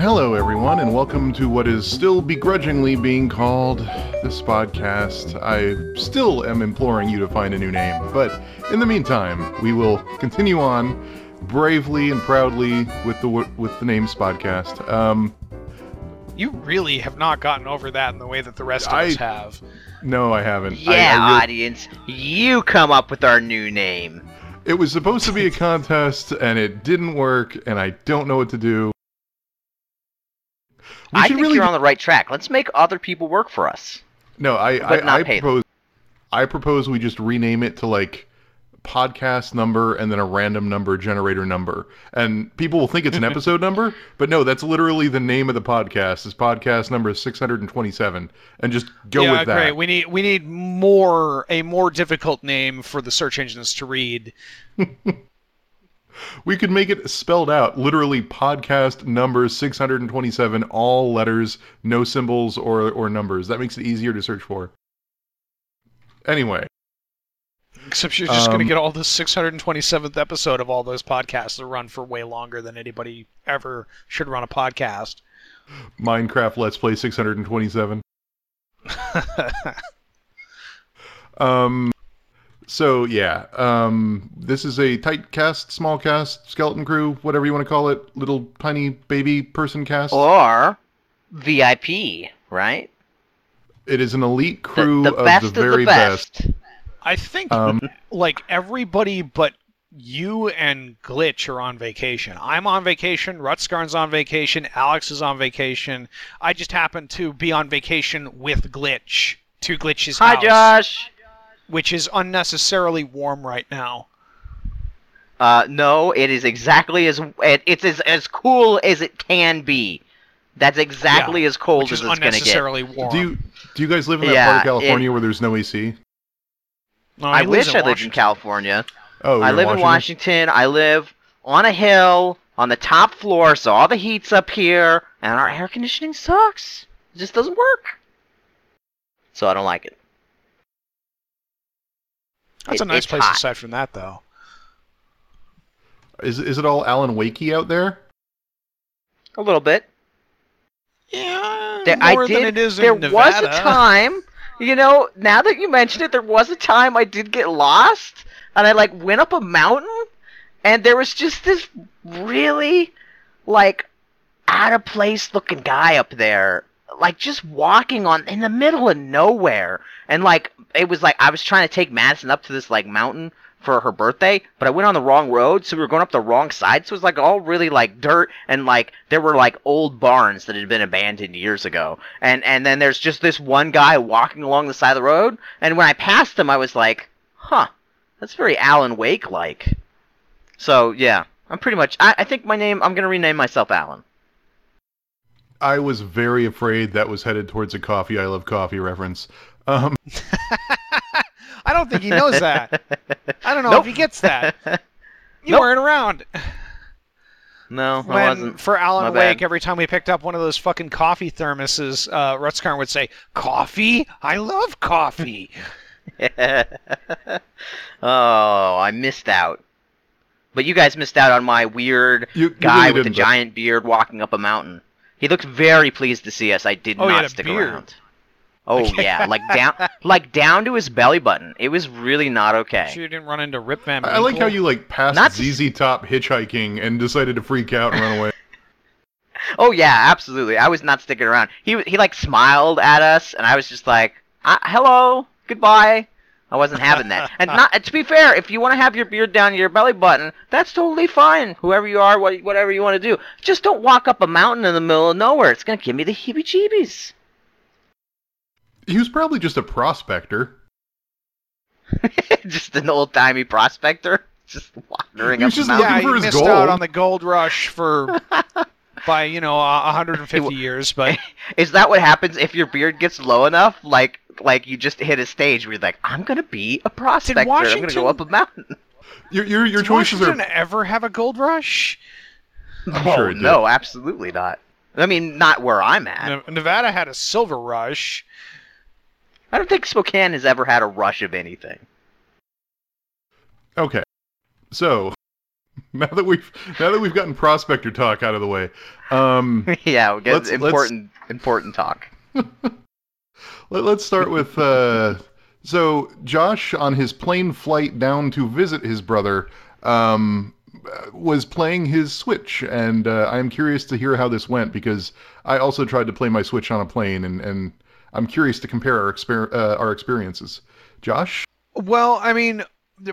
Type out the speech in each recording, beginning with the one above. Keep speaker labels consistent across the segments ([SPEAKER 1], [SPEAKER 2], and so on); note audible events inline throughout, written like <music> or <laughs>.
[SPEAKER 1] Hello, everyone, and welcome to what is still begrudgingly being called this podcast. I still am imploring you to find a new name, but in the meantime, we will continue on bravely and proudly with the with the name Spodcast. Um,
[SPEAKER 2] You really have not gotten over that in the way that the rest of
[SPEAKER 1] I-
[SPEAKER 2] us have.
[SPEAKER 1] no, I haven't. I-
[SPEAKER 3] Yeah,
[SPEAKER 1] I really-
[SPEAKER 3] audience, you come up with our new name.
[SPEAKER 1] it was supposed to be a contest, and it didn't work, and I don't know what to do. We
[SPEAKER 3] I
[SPEAKER 1] should
[SPEAKER 3] think
[SPEAKER 1] really
[SPEAKER 3] you're on the right track. Let's make other people work for us.
[SPEAKER 1] No, I
[SPEAKER 3] But
[SPEAKER 1] I,
[SPEAKER 3] not
[SPEAKER 1] I
[SPEAKER 3] pay them.
[SPEAKER 1] propose I propose we just rename it to like podcast number and then a random number generator number. And people will think it's an <laughs> episode number, but no, that's literally the name of the podcast. Is podcast number 627 and just go
[SPEAKER 2] yeah,
[SPEAKER 1] with that.
[SPEAKER 2] great. We need we need more a more difficult name for the search engines to read. <laughs>
[SPEAKER 1] We could make it spelled out, literally podcast number 627 all letters, no symbols or or numbers. That makes it easier to search for. Anyway,
[SPEAKER 2] Except you're just going to
[SPEAKER 1] Um,
[SPEAKER 2] get all the 627th episode of all those podcasts that run for way longer than anybody ever should run a podcast.
[SPEAKER 1] Minecraft Let's Play 627. <laughs> Um, so yeah, um, this is a tight cast, small cast, skeleton crew, whatever you want to call it, little tiny baby person cast.
[SPEAKER 3] Or VIP, right?
[SPEAKER 1] it is an elite
[SPEAKER 3] The,
[SPEAKER 1] crew
[SPEAKER 3] the
[SPEAKER 1] of
[SPEAKER 3] best
[SPEAKER 1] the
[SPEAKER 3] of
[SPEAKER 1] very
[SPEAKER 3] the best.
[SPEAKER 2] I think
[SPEAKER 1] Um,
[SPEAKER 2] like everybody but you and Glitch are on vacation. I'm on vacation. Rutskarn's on vacation. Alex is on vacation. I just happen to be on vacation with Glitch to Glitch's
[SPEAKER 3] Hi,
[SPEAKER 2] house,
[SPEAKER 3] Josh.
[SPEAKER 2] Which is unnecessarily warm right now.
[SPEAKER 3] Uh, no, it is exactly as it, it's as, as cool as it can be. That's exactly as cold
[SPEAKER 2] Which
[SPEAKER 3] as
[SPEAKER 2] is
[SPEAKER 3] it's gonna get.
[SPEAKER 2] unnecessarily warm.
[SPEAKER 1] do you do you guys live in that part of California where there's no AC?
[SPEAKER 2] No,
[SPEAKER 3] I wish I lived in California.
[SPEAKER 1] Oh,
[SPEAKER 3] I
[SPEAKER 1] you're
[SPEAKER 3] live in Washington. I live on a hill on the top floor, so all the heat's up here, and our air conditioning sucks. It just doesn't work. So I don't like it.
[SPEAKER 2] That's a nice place
[SPEAKER 3] hot.
[SPEAKER 2] aside from that, though.
[SPEAKER 1] Is is it all Alan Wakey out there?
[SPEAKER 3] A little bit.
[SPEAKER 2] Yeah,
[SPEAKER 3] There,
[SPEAKER 2] more
[SPEAKER 3] I did.
[SPEAKER 2] than it is
[SPEAKER 3] there
[SPEAKER 2] in
[SPEAKER 3] was a time, you know. Now that you mention it, there was a time I did get lost, and I like went up a mountain, and there was just this really, like, out of place looking guy up there, like just walking on in the middle of nowhere, and like it was like I was trying to take Madison up to this like mountain for her birthday, but I went on the wrong road, so we were going up the wrong side. So it was like all really like dirt and like there were like old barns that had been abandoned years ago. And and then there's just this one guy walking along the side of the road, and when I passed him I was like, "Huh. That's very Alan Wake like." So, yeah. I'm pretty much I, I think my name I'm to rename myself Alan.
[SPEAKER 1] I was very afraid that was headed towards a coffee. I love coffee reference. Um, <laughs>
[SPEAKER 2] I don't think he knows that. I don't know
[SPEAKER 3] Nope.
[SPEAKER 2] if he gets that. <laughs> You
[SPEAKER 3] Nope.
[SPEAKER 2] weren't around
[SPEAKER 3] no, I
[SPEAKER 2] when
[SPEAKER 3] wasn't.
[SPEAKER 2] for Alan
[SPEAKER 3] My
[SPEAKER 2] Wake.
[SPEAKER 3] bad.
[SPEAKER 2] Every time we picked up one of those fucking coffee thermoses, uh, Rutskarn would say, "Coffee? I love coffee." <laughs>
[SPEAKER 3] oh, I missed out. But you guys missed out on my weird
[SPEAKER 1] you, you
[SPEAKER 3] guy
[SPEAKER 1] really
[SPEAKER 3] with the giant beard walking up a mountain. He looked very pleased to see us. I did
[SPEAKER 2] Oh, he had
[SPEAKER 3] not
[SPEAKER 2] a
[SPEAKER 3] stick
[SPEAKER 2] beard.
[SPEAKER 3] around. Oh yeah, <laughs> like down, like down to his belly button. It was really not okay.
[SPEAKER 2] You didn't run into Rip Van.
[SPEAKER 1] I I like how you like passed
[SPEAKER 3] Not-
[SPEAKER 1] ZZ Top hitchhiking and decided to freak out and run away. <laughs>
[SPEAKER 3] Oh yeah, absolutely. I was not sticking around. He he like smiled at us, and I was just like, uh, "Hello, goodbye." I wasn't having that. And <laughs> not to be fair, if you want to have your beard down to your belly button, that's totally fine. Whoever you are, what, whatever you want to do, just don't walk up a mountain in the middle of nowhere. It's gonna give me the heebie-jeebies.
[SPEAKER 1] He was probably just a prospector. <laughs>
[SPEAKER 3] just an old-timey prospector, just wandering
[SPEAKER 1] He was
[SPEAKER 3] a
[SPEAKER 1] just
[SPEAKER 3] mountain.
[SPEAKER 2] yeah,
[SPEAKER 1] looking for
[SPEAKER 2] he
[SPEAKER 1] his
[SPEAKER 2] missed
[SPEAKER 1] gold.
[SPEAKER 2] out on the gold rush for <laughs> by you know a 150 years, but <laughs>
[SPEAKER 3] Is that what happens if your beard gets low enough? Like, like you just hit a stage where you're like, I'm gonna be a prospector. I'm gonna go up a mountain.
[SPEAKER 1] Your your, your
[SPEAKER 2] Did
[SPEAKER 1] choices
[SPEAKER 2] Washington
[SPEAKER 1] are.
[SPEAKER 2] ever have a gold rush?
[SPEAKER 1] I'm
[SPEAKER 3] oh
[SPEAKER 1] sure
[SPEAKER 3] no, absolutely not. I mean, not where I'm at.
[SPEAKER 2] Nevada had a silver rush.
[SPEAKER 3] I don't think Spokane has ever had a rush of anything.
[SPEAKER 1] Okay, so <laughs> now that we've now that we've gotten prospector talk out of the way, um, <laughs>
[SPEAKER 4] yeah, we get
[SPEAKER 1] Let's- let's-
[SPEAKER 4] important important talk. <laughs>
[SPEAKER 1] let, us start with uh, so Josh on his plane flight down to visit his brother um, was playing his Switch, and uh, I'm curious to hear how this went because I also tried to play my Switch on a plane, and, and I'm curious to compare our exper- uh, our experiences. Josh,
[SPEAKER 2] Well, I mean,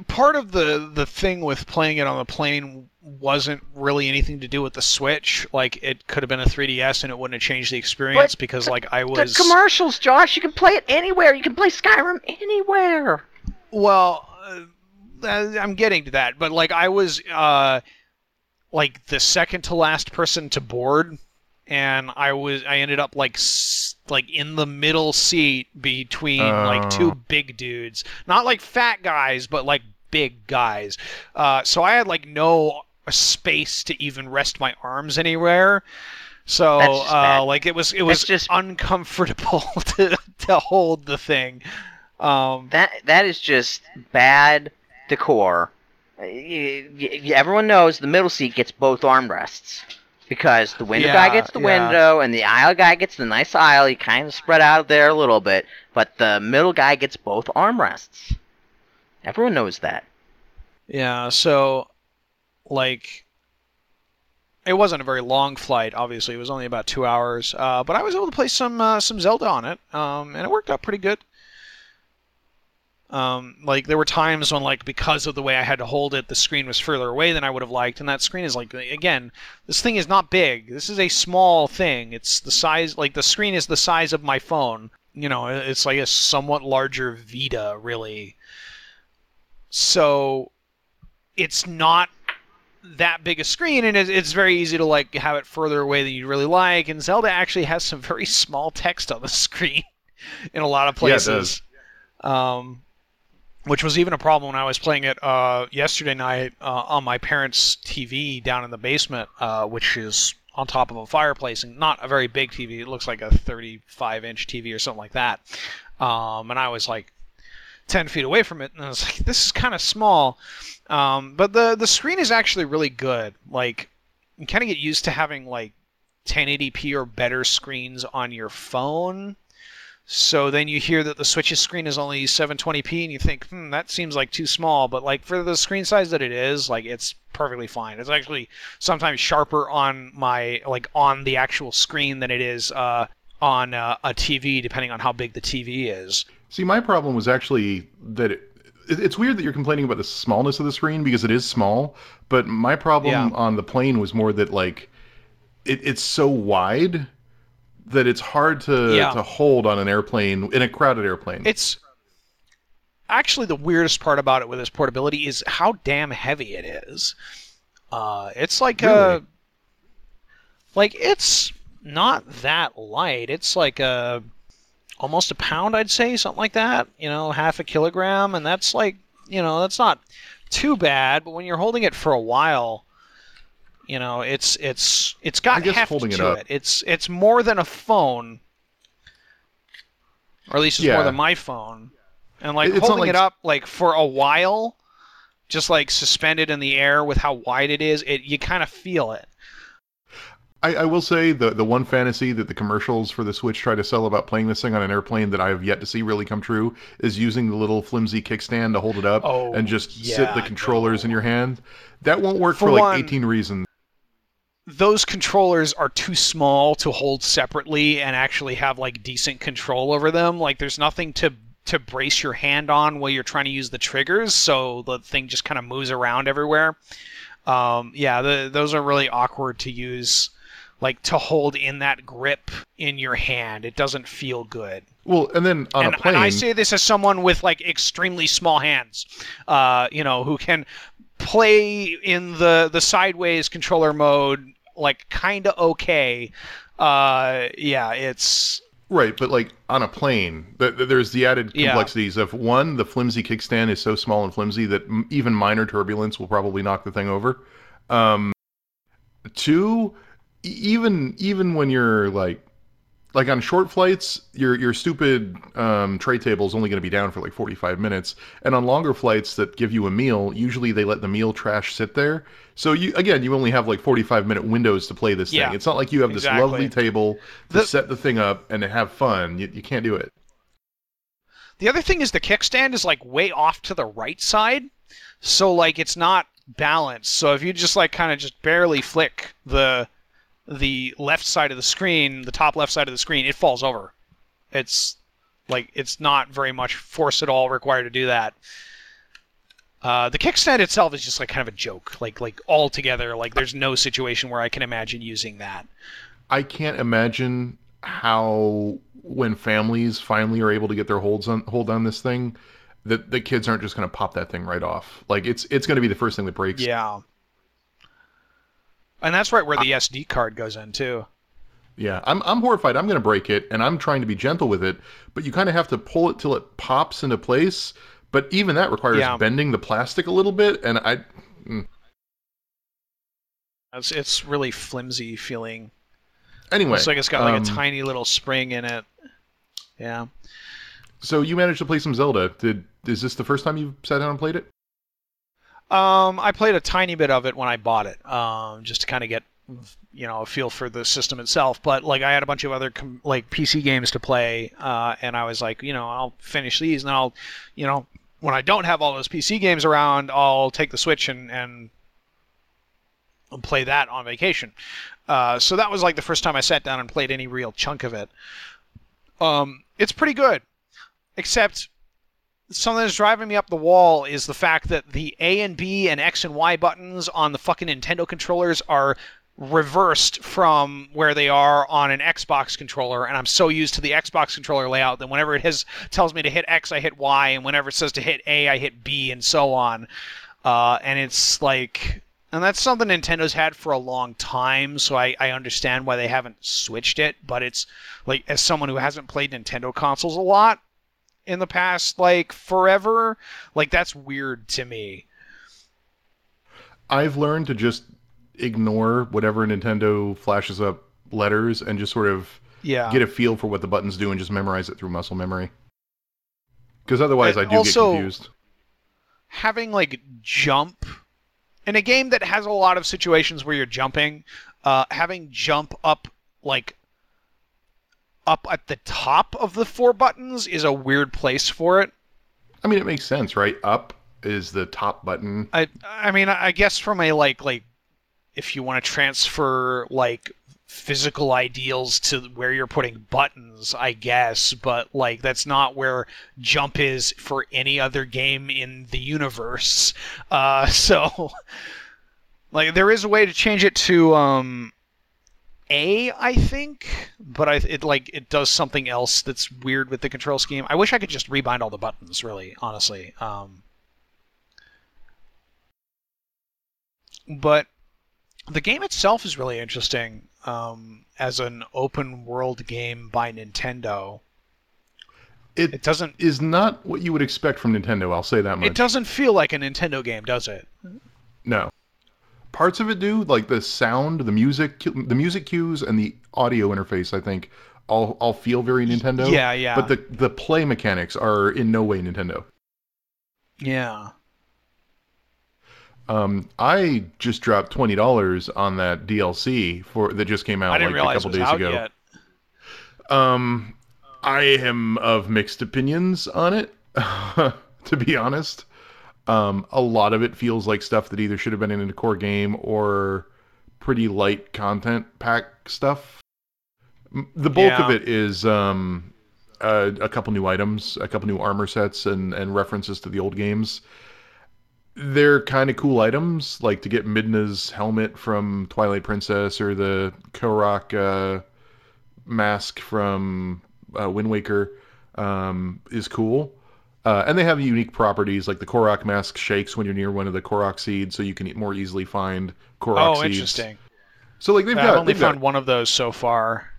[SPEAKER 2] part of the the thing with playing it on the plane wasn't really anything to do with the Switch. Like it could have been a 3DS and it wouldn't have changed the experience
[SPEAKER 4] But
[SPEAKER 2] because like I
[SPEAKER 4] The
[SPEAKER 2] was
[SPEAKER 4] commercials, Josh, you can play it anywhere. You can play Skyrim anywhere.
[SPEAKER 2] well, uh, I'm getting to that, but like I was uh like the second to last person to board and I was I ended up like like in the middle seat between like
[SPEAKER 1] Oh.
[SPEAKER 2] two big dudes, not like fat guys, but like big guys. Uh, so I had like no space to even rest my arms anywhere. So
[SPEAKER 4] That's
[SPEAKER 2] uh, like it was it was
[SPEAKER 4] just-
[SPEAKER 2] uncomfortable <laughs> to to hold the thing. Um,
[SPEAKER 4] That that is just bad decor. Uh, y- y- y- everyone knows the middle seat gets both armrests because the window guy gets the
[SPEAKER 2] yeah.
[SPEAKER 4] window and the aisle guy gets the nice aisle. You kind of spread out there a little bit, but the middle guy gets both armrests. Everyone knows that.
[SPEAKER 2] Yeah, so like it wasn't a very long flight. Obviously, it was only about two hours. Uh, but I was able to play some uh, some Zelda on it, um, and it worked out pretty good. Um, like there were times when, like, because of the way I had to hold it, the screen was further away than I would have liked, and that screen is like, again, this thing is not big. This is a small thing. It's the size, like, the screen is the size of my phone. You know, it's like a somewhat larger Vita, really. So it's not that big a screen and it's very easy to like have it further away than you'd really like and zelda actually has some <laughs> very small text on the <laughs> screen in a lot of
[SPEAKER 1] Yeah, it
[SPEAKER 2] places um, which was even a problem when i was playing it uh, yesterday night uh, on my parents tv down in the basement uh, which is on top of a fireplace and not a very big tv it looks like a 35 inch tv or something like that um, and i was like 10 feet away from it and i was like this is kind of small um, but the the screen is actually really good. Like you kind of get used to having like 1080p or better screens on your phone. So then you hear that the Switch's screen is only 720p, and you think, hmm, that seems like too small. But like for the screen size that it is, like it's perfectly fine. It's actually sometimes sharper on my like on the actual screen than it is uh, on uh, a TV, depending on how big the TV is.
[SPEAKER 1] See, my problem was actually that it, it- it's weird that you're complaining about the smallness of the screen because it is small. But my problem
[SPEAKER 2] Yeah.
[SPEAKER 1] on the plane was more that like it, it's so wide that it's hard to
[SPEAKER 2] Yeah.
[SPEAKER 1] to hold on an airplane in a crowded airplane.
[SPEAKER 2] It's actually the weirdest part about it with its portability is how damn heavy it is. Uh, it's like a like it's not that light. It's like a almost a pound, I'd say, something like that. You know, half a kilogram, and that's like you know that's not too bad. But when you're holding it for a while. You know, it's it's it's got heft
[SPEAKER 1] holding it
[SPEAKER 2] to
[SPEAKER 1] up-
[SPEAKER 2] it. It's it's more than a phone, or at least it's more than my phone. And like
[SPEAKER 1] it's
[SPEAKER 2] holding
[SPEAKER 1] like-
[SPEAKER 2] it up like for a while, just like suspended in the air with how wide it is, it you kind of feel it.
[SPEAKER 1] I, I will say the the one fantasy that the commercials for the Switch try to sell about playing this thing on an airplane that I have yet to see really come true is using the little flimsy kickstand to hold it up
[SPEAKER 2] Oh,
[SPEAKER 1] and just sit the controllers
[SPEAKER 2] no.
[SPEAKER 1] in your hand. That won't work for,
[SPEAKER 2] For
[SPEAKER 1] like
[SPEAKER 2] one-
[SPEAKER 1] 18 reasons.
[SPEAKER 2] Those controllers are too small to hold separately and actually have like decent control over them. Like there's nothing to to brace your hand on while you're trying to use the triggers, so the thing just kind of moves around everywhere. Um, yeah, the, those are really awkward to use, like to hold in that grip in your hand. It doesn't feel good.
[SPEAKER 1] Well, and then on
[SPEAKER 2] and,
[SPEAKER 1] a plane,
[SPEAKER 2] and I say this as someone with like extremely small hands, uh, you know, who can play in the the sideways controller mode like kind of okay. Uh, yeah, it's
[SPEAKER 1] Right, but like on a plane, th- th- there's the added
[SPEAKER 2] Yeah.
[SPEAKER 1] complexities of one, the flimsy kickstand is so small and flimsy that m- even minor turbulence will probably knock the thing over. Um, two, even even when you're like like on short flights, your your stupid um, tray table is only going to be down for like 45 minutes, and on longer flights that give you a meal, usually they let the meal trash sit there. So you again, you only have like 45 minute windows to play this
[SPEAKER 2] Yeah,
[SPEAKER 1] thing. It's not like you have this
[SPEAKER 2] exactly.
[SPEAKER 1] lovely table to
[SPEAKER 2] The-
[SPEAKER 1] set the thing up and to have fun. You, you can't do it.
[SPEAKER 2] The other thing is the kickstand is like way off to the right side, so like it's not balanced. So if you just like kind of just barely flick the the left side of the screen, the top left side of the screen, it falls over. It's like it's not very much force at all required to do that. Uh, the kickstand itself is just like kind of a joke, like like altogether. Like there's no situation where I can imagine using that.
[SPEAKER 1] I can't imagine how when families finally are able to get their holds on hold on this thing, that the kids aren't just going to pop that thing right off. Like it's it's going to be the first thing that breaks.
[SPEAKER 2] Yeah. And that's right where the SD card goes in too.
[SPEAKER 1] Yeah, I'm I'm horrified. I'm going to break it, and I'm trying to be gentle with it, but you kind of have to pull it till it pops into place. But even that requires
[SPEAKER 2] Yeah.
[SPEAKER 1] bending the plastic a little bit, and I
[SPEAKER 2] It's it's really flimsy feeling.
[SPEAKER 1] anyway.
[SPEAKER 2] Looks like it's got like
[SPEAKER 1] um,
[SPEAKER 2] a tiny little spring in it. Yeah.
[SPEAKER 1] So you managed to play some Zelda. Did is this the first time you've sat down and played it?
[SPEAKER 2] Um, I played a tiny bit of it when I bought it, um, just to kind of get, you know, a feel for the system itself. But like, I had a bunch of other com- like PC games to play, uh, and I was like, you know, I'll finish these, and I'll, you know, when I don't have all those PC games around, I'll take the Switch and and play that on vacation. Uh, so that was like the first time I sat down and played any real chunk of it. Um, it's pretty good, except something that's driving me up the wall is the fact that the A and B and X and Y buttons on the fucking Nintendo controllers are reversed from where they are on an Xbox controller, and I'm so used to the Xbox controller layout that whenever it has tells me to hit X, I hit Y, and whenever it says to hit A, I hit B, and so on. Uh, and it's like, and that's something Nintendo's had for a long time, so I, I understand why they haven't switched it. But it's like, as someone who hasn't played Nintendo consoles a lot, in the past like forever like that's weird to me
[SPEAKER 1] I've learned to just ignore whatever Nintendo flashes up letters and just sort of
[SPEAKER 2] yeah
[SPEAKER 1] get a feel for what the buttons do and just memorize it through muscle memory. Because otherwise,
[SPEAKER 2] And
[SPEAKER 1] I do
[SPEAKER 2] also-
[SPEAKER 1] get confused.
[SPEAKER 2] having like jump in a game that has a lot of situations where you're jumping uh, having jump up like up at the top of the four buttons is a weird place for it
[SPEAKER 1] I mean, it makes sense, right? Up is the top button.
[SPEAKER 2] I I mean I guess from a like like if you want to transfer like physical ideals to where you're putting buttons, I guess, but like that's not where jump is for any other game in the universe. Uh <laughs> so <laughs> like there is a way to change it to um a, I think, but I it like it does something else that's weird with the control scheme. I wish I could just rebind all the buttons, really, honestly. Um, but the game itself is really interesting um, as an open world game by Nintendo.
[SPEAKER 1] It
[SPEAKER 2] It doesn't
[SPEAKER 1] is not what you would expect from Nintendo. I'll say that much.
[SPEAKER 2] it doesn't feel like a Nintendo game, does it?
[SPEAKER 1] No. Parts of it do, like the sound, the music, the music cues, and the audio interface. I think all all feel very Nintendo.
[SPEAKER 2] Yeah, yeah.
[SPEAKER 1] But the the play mechanics are in no way Nintendo.
[SPEAKER 2] Yeah.
[SPEAKER 1] Um, I just dropped twenty dollars on that DLC for that just came out
[SPEAKER 2] I didn't
[SPEAKER 1] like a couple days ago.
[SPEAKER 2] yet.
[SPEAKER 1] Um, I am of mixed opinions on it, <laughs> to be honest. Um, a lot of it feels like stuff that either should have been in a core game or pretty light content pack stuff. The bulk of it is um, a, a couple new items, a couple new armor sets, and, and references to the old games. They're kind of cool items, like to get Midna's helmet from Twilight Princess or the Korok uh, mask from uh, Wind Waker um, is cool. Uh, and they have unique properties, like the Korok mask shakes when you're near one of the Korok seeds, so you can more easily find Korok
[SPEAKER 2] Oh,
[SPEAKER 1] seeds.
[SPEAKER 2] interesting.
[SPEAKER 1] So like they've
[SPEAKER 2] I've
[SPEAKER 1] got,
[SPEAKER 2] only
[SPEAKER 1] they've got-
[SPEAKER 2] found one of those so far.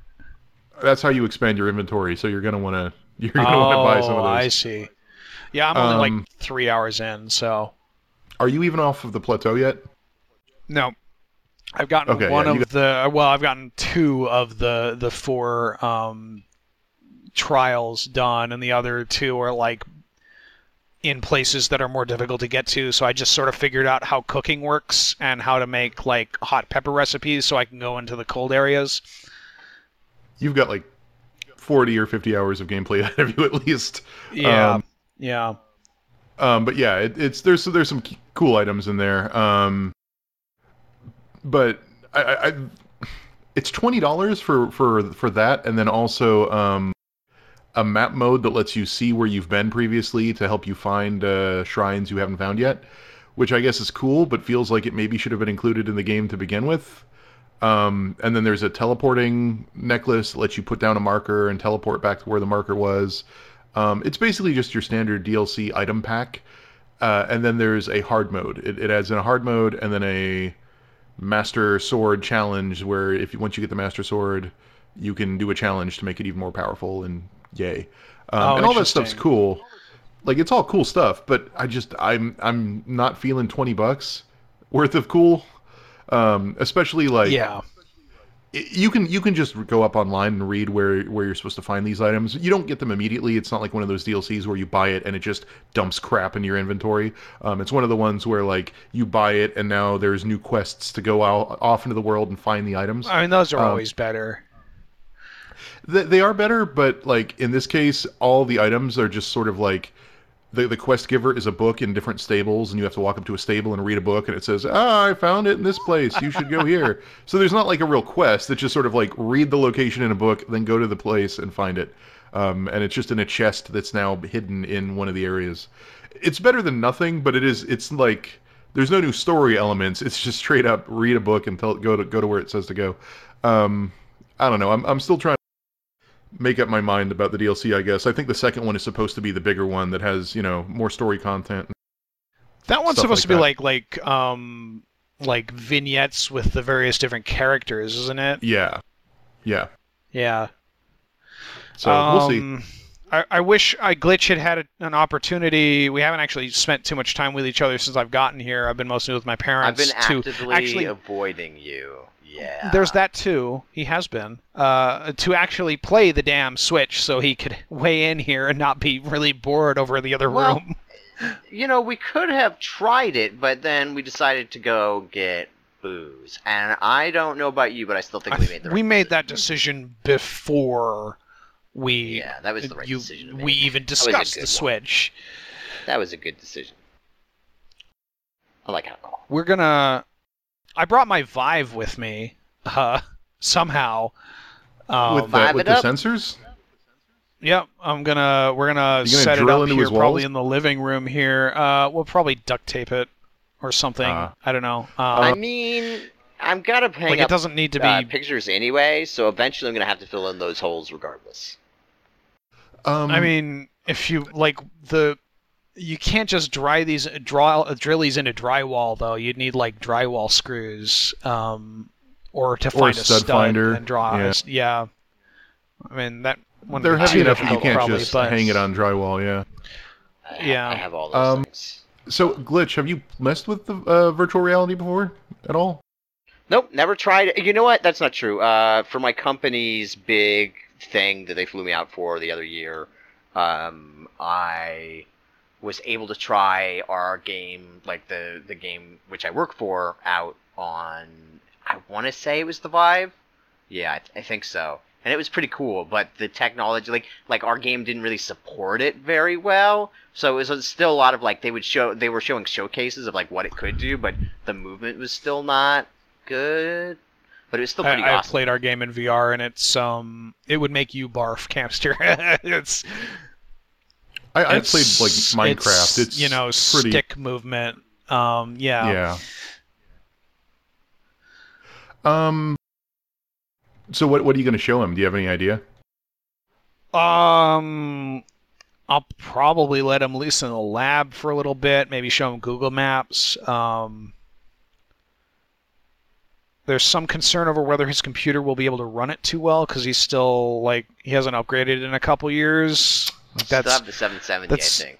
[SPEAKER 1] that's how you expand your inventory. So you're gonna want to <laughs> you're gonna want to buy some of those.
[SPEAKER 2] Oh, I see. Yeah, I'm only
[SPEAKER 1] Um,
[SPEAKER 2] like three hours in, so
[SPEAKER 1] Are you even off of the plateau yet?
[SPEAKER 2] no. I've gotten
[SPEAKER 1] Okay,
[SPEAKER 2] one
[SPEAKER 1] yeah,
[SPEAKER 2] of the well, I've gotten two of the the four um, trials done, and the other two are like in places that are more difficult to get to. So I just sort of figured out how cooking works and how to make like hot pepper recipes, so I can go into the cold areas.
[SPEAKER 1] You've got like 40 or 50 hours of gameplay <laughs> ahead of you at least.
[SPEAKER 2] Yeah,
[SPEAKER 1] Um,
[SPEAKER 2] yeah.
[SPEAKER 1] Um, but yeah, it, it's there's there's some cool items in there. Um, but I, I, I it's twenty dollars for for for that, and then also um, a map mode that lets you see where you've been previously to help you find uh, shrines you haven't found yet, which I guess is cool, but feels like it maybe should have been included in the game to begin with. Um, and then there's a teleporting necklace that lets you put down a marker and teleport back to where the marker was. Um, it's basically just your standard DLC item pack. Uh, and then there's a hard mode. It, it adds in a hard mode and then a master sword challenge where if you, once you get the master sword, you can do a challenge to make it even more powerful and yay. Um,
[SPEAKER 2] Oh,
[SPEAKER 1] and all that stuff's cool. Like it's all cool stuff, but I just I'm I'm not feeling 20 bucks worth of cool. Um, especially like
[SPEAKER 2] yeah.
[SPEAKER 1] you can you can just go up online and read where where you're supposed to find these items. You don't get them immediately. It's not like one of those DLCs where you buy it and it just dumps crap in your inventory. Um, it's one of the ones where like you buy it and now there's new quests to go out off into the world and find the items.
[SPEAKER 2] I mean, those are
[SPEAKER 1] Um,
[SPEAKER 2] always better.
[SPEAKER 1] Th- they are better, but like in this case, all the items are just sort of like the the quest giver is a book in different stables, and you have to walk up to a stable and read a book, and it says, "Ah, I found it in this place. You should go here." <laughs> so there's not like a real quest. It's just sort of like read the location in a book, then go to the place and find it. Um, and it's just in a chest that's now hidden in one of the areas. It's better than nothing, but it is. It's like there's no new story elements. It's just straight up read a book and tell go to go to where it says to go. Um, I don't know. I'm I'm still trying make up my mind about the DLC, I guess. I think the second one is supposed to be the bigger one that has, you know, more story content.
[SPEAKER 2] That one's supposed
[SPEAKER 1] like
[SPEAKER 2] to be
[SPEAKER 1] that.
[SPEAKER 2] like like um like vignettes with the various different characters, isn't it?
[SPEAKER 1] Yeah. Yeah.
[SPEAKER 2] Yeah.
[SPEAKER 1] So we'll see.
[SPEAKER 2] I, I wish I glitch had had a, an opportunity. We haven't actually spent too much time with each other since I've gotten here. I've been mostly with my parents.
[SPEAKER 3] I've
[SPEAKER 2] been
[SPEAKER 3] actively
[SPEAKER 2] actually
[SPEAKER 3] avoiding you. Yeah.
[SPEAKER 2] There's that too. He has been uh, to actually play the damn Switch, so he could <laughs> weigh in here and not be really bored over in the other
[SPEAKER 3] Well,
[SPEAKER 2] room. <laughs>
[SPEAKER 3] You know, we could have tried it, but then we decided to go get booze. And I don't know about you, but I still think we made the
[SPEAKER 2] we
[SPEAKER 3] right
[SPEAKER 2] made
[SPEAKER 3] decision.
[SPEAKER 2] that decision before we
[SPEAKER 3] Yeah, that was the right
[SPEAKER 2] you,
[SPEAKER 3] decision.
[SPEAKER 2] we even discussed the
[SPEAKER 3] one.
[SPEAKER 2] Switch.
[SPEAKER 3] That was a good decision. I like alcohol.
[SPEAKER 2] We're gonna. I brought my Vive with me <laughs> uh, somehow. Um,
[SPEAKER 1] with the, with the sensors?
[SPEAKER 2] Yep, I'm gonna. We're gonna,
[SPEAKER 1] gonna
[SPEAKER 2] set it up
[SPEAKER 1] into
[SPEAKER 2] here,
[SPEAKER 1] his
[SPEAKER 2] probably in the living room here. Uh, we'll probably duct tape it or something.
[SPEAKER 1] Ah.
[SPEAKER 2] I don't know.
[SPEAKER 3] I
[SPEAKER 2] Um,
[SPEAKER 3] mean, I'm gonna hang
[SPEAKER 2] like it
[SPEAKER 3] up
[SPEAKER 2] doesn't need to be.
[SPEAKER 3] uh, pictures anyway, so eventually I'm gonna have to fill in those holes regardless.
[SPEAKER 1] Um,
[SPEAKER 2] I mean, if you like the, you can't just dry these draw drill these into drywall though. You'd need like drywall screws, um, or to
[SPEAKER 1] Or
[SPEAKER 2] find a
[SPEAKER 1] stud
[SPEAKER 2] stud
[SPEAKER 1] finder,
[SPEAKER 2] and draw.
[SPEAKER 1] yeah.
[SPEAKER 2] Yeah. yeah. I mean that. wouldn't
[SPEAKER 1] they're heavy enough that you can't
[SPEAKER 2] probably,
[SPEAKER 1] just
[SPEAKER 2] but-
[SPEAKER 1] hang it on drywall, yeah.
[SPEAKER 3] I ha-
[SPEAKER 2] Yeah.
[SPEAKER 3] I have all those
[SPEAKER 1] Um,
[SPEAKER 3] things.
[SPEAKER 1] So, Glitch, have you messed with the uh, virtual reality before at all?
[SPEAKER 3] Nope, never tried. You know what? That's not true. Uh, for my company's big thing that they flew me out for the other year, um, I was able to try our game, like the the game which I work for, out on. I want to say it was the Vive. Yeah, I, th- I think so. And it was pretty cool, but the technology, like like our game, didn't really support it very well. So it was still a lot of like they would show they were showing showcases of like what it could do, but the movement was still not good. But it was still pretty
[SPEAKER 2] I, I've played our game in VR, and it's um, it would make you barf, <laughs> Campster. it's
[SPEAKER 1] I, I've
[SPEAKER 2] it's-
[SPEAKER 1] played like Minecraft. It's,
[SPEAKER 2] you know
[SPEAKER 1] pretty.
[SPEAKER 2] stick movement. Um, yeah.
[SPEAKER 1] Yeah. Um. So what what are you going to show him? Do you have any idea?
[SPEAKER 2] Um, I'll probably let him loose in the lab for a little bit. Maybe show him Google Maps. Um, there's some concern over whether his computer will be able to run it too well because he's still like he hasn't upgraded in a couple years. Like,
[SPEAKER 3] Still
[SPEAKER 2] that's
[SPEAKER 3] have the 770,
[SPEAKER 2] that's-
[SPEAKER 3] I think.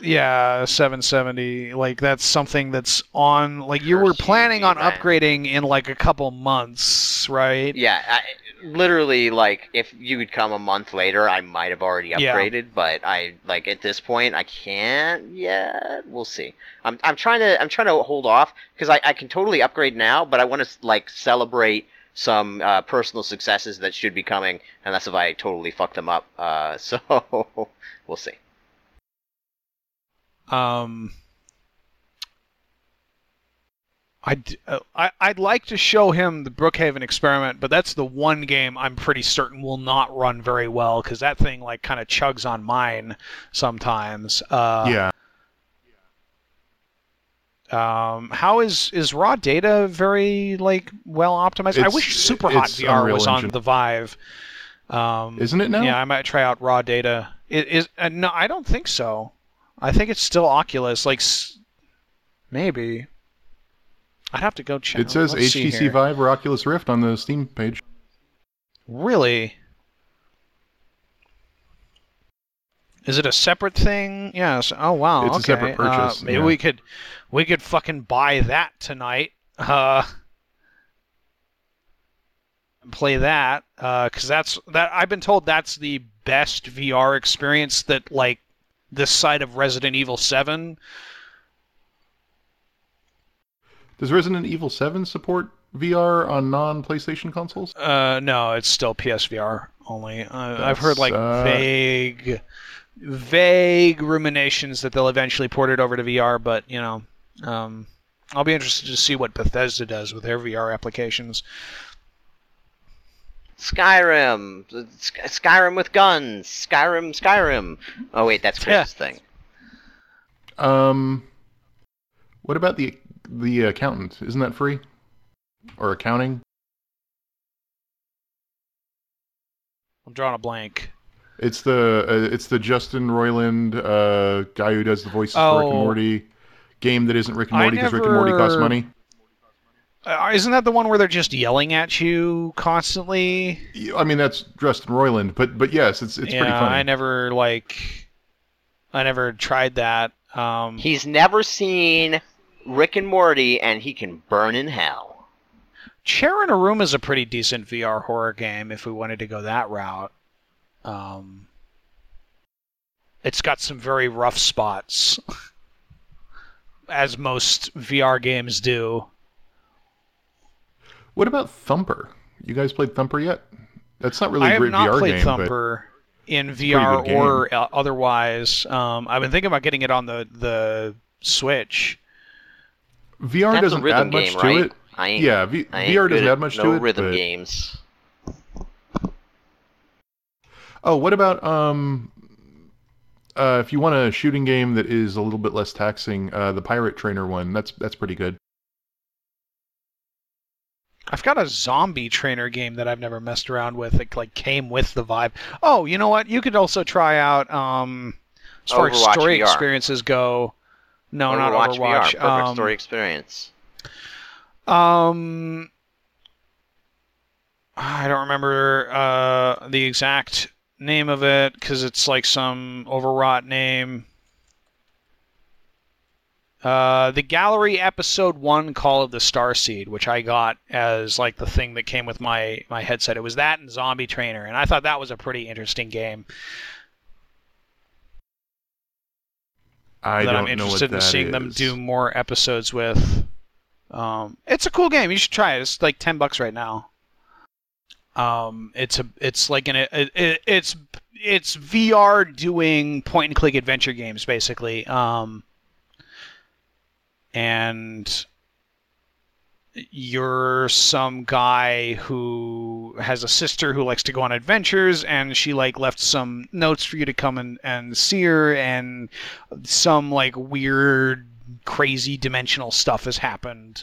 [SPEAKER 2] yeah, 770. Like that's something that's on. Like you were planning on upgrading in like a couple months, right?
[SPEAKER 3] Yeah, I, literally, like if you would come a month later, I might have already
[SPEAKER 2] Yeah.
[SPEAKER 3] upgraded. But I like at this point, I can't yet. We'll see. I'm I'm trying to I'm trying to hold off because I I can totally upgrade now, but I want to like celebrate some uh, personal successes that should be coming, unless if I totally fuck them up. Uh, <laughs> so we'll see.
[SPEAKER 2] Um, I'd, uh, I, I'd like to show him the Brookhaven experiment, but that's the one game I'm pretty certain will not run very well because that thing like kind of chugs on mine sometimes. Uh,
[SPEAKER 1] yeah.
[SPEAKER 2] Um, how is is raw data very like well optimized? I wish Super Hot VR
[SPEAKER 1] Unreal
[SPEAKER 2] was on
[SPEAKER 1] Engine.
[SPEAKER 2] the Vive. Um,
[SPEAKER 1] Isn't it now?
[SPEAKER 2] Yeah, I might try out raw data. It is uh, no, I don't think so. I think it's still Oculus. Like s- maybe. I'd have to go check.
[SPEAKER 1] It says
[SPEAKER 2] Let's
[SPEAKER 1] HTC. Vive or Oculus Rift on the Steam page.
[SPEAKER 2] Really? Is it a separate thing? Yes. Oh wow.
[SPEAKER 1] It's a separate purchase,
[SPEAKER 2] Uh, maybe
[SPEAKER 1] yeah.
[SPEAKER 2] we could, we could fucking buy that tonight. Uh, and play that because that's that. I've been told that's the best VR experience that like this side of Resident Evil Seven.
[SPEAKER 1] Does Resident Evil 7 support VR on non-PlayStation consoles?
[SPEAKER 2] Uh, no, it's still PSVR only. Uh, I've heard like
[SPEAKER 1] uh,
[SPEAKER 2] vague, vague ruminations that they'll eventually port it over to VR, but you know, um, I'll be interested to see what Bethesda does with their VR applications.
[SPEAKER 3] Skyrim, Sky- Skyrim with guns, Skyrim, Skyrim. Oh wait, that's
[SPEAKER 2] Yeah.
[SPEAKER 3] Thing.
[SPEAKER 1] Um, what about the the accountant? Isn't that free? Or accounting?
[SPEAKER 2] I'm drawing a blank.
[SPEAKER 1] It's the uh, it's the Justin Roiland uh, guy who does the voices for Rick and
[SPEAKER 2] Oh.
[SPEAKER 1] Morty game that isn't Rick and Morty because Rick and Morty costs money.
[SPEAKER 2] Uh, isn't that the one where they're just yelling at you constantly?
[SPEAKER 1] I mean that's Justin Roiland, but but yes, it's it's
[SPEAKER 2] yeah,
[SPEAKER 1] pretty funny.
[SPEAKER 2] I never like, I never tried that. Um,
[SPEAKER 3] He's never seen Rick and Morty, and he can burn in hell.
[SPEAKER 2] Chair in a Room is a pretty decent VR horror game if we wanted to go that route. Um, it's got some very rough spots, <laughs> as most VR games do.
[SPEAKER 1] What about Thumper? You guys played Thumper yet? That's not really
[SPEAKER 2] I
[SPEAKER 1] a
[SPEAKER 2] have not played
[SPEAKER 1] game,
[SPEAKER 2] Thumper in VR or uh, otherwise. Um, I've been thinking about getting it on the the Switch.
[SPEAKER 1] But VR
[SPEAKER 3] That's
[SPEAKER 1] doesn't
[SPEAKER 3] rhythm
[SPEAKER 1] add much
[SPEAKER 3] game,
[SPEAKER 1] to
[SPEAKER 3] right?
[SPEAKER 1] it.
[SPEAKER 3] I ain't,
[SPEAKER 1] Yeah, v-
[SPEAKER 3] I ain't
[SPEAKER 1] VR doesn't
[SPEAKER 3] at
[SPEAKER 1] add much
[SPEAKER 3] no
[SPEAKER 1] to it.
[SPEAKER 3] rhythm
[SPEAKER 1] but-
[SPEAKER 3] games.
[SPEAKER 1] Oh, what about um, uh, if you want a shooting game that is a little bit less taxing, uh, the Pirate Trainer one. That's that's pretty good.
[SPEAKER 2] I've got a zombie trainer game that I've never messed around with. It like came with the Vive. Oh, you know what? You could also try out um as far as story
[SPEAKER 3] VR.
[SPEAKER 2] experiences go. No, not
[SPEAKER 3] Overwatch
[SPEAKER 2] Overwatch.
[SPEAKER 3] VR, perfect
[SPEAKER 2] um,
[SPEAKER 3] story experience.
[SPEAKER 2] Um I don't remember uh the exact name of it cuz it's like some overwrought name. Uh, the gallery episode one call of the starseed which i got as like the thing that came with my my headset it was that and zombie trainer and i thought that was a pretty interesting game
[SPEAKER 1] I
[SPEAKER 2] that
[SPEAKER 1] don't
[SPEAKER 2] i'm
[SPEAKER 1] know what
[SPEAKER 2] interested in seeing them do more episodes with. Um, it's a cool game. You should try it. It's like 10 bucks right now. Um, it's a it's like an it, it, it's it's vr doing point and click adventure games basically. Um, and you're some guy who has a sister who likes to go on adventures and she like left some notes for you to come and, and see her and some like weird crazy dimensional stuff has happened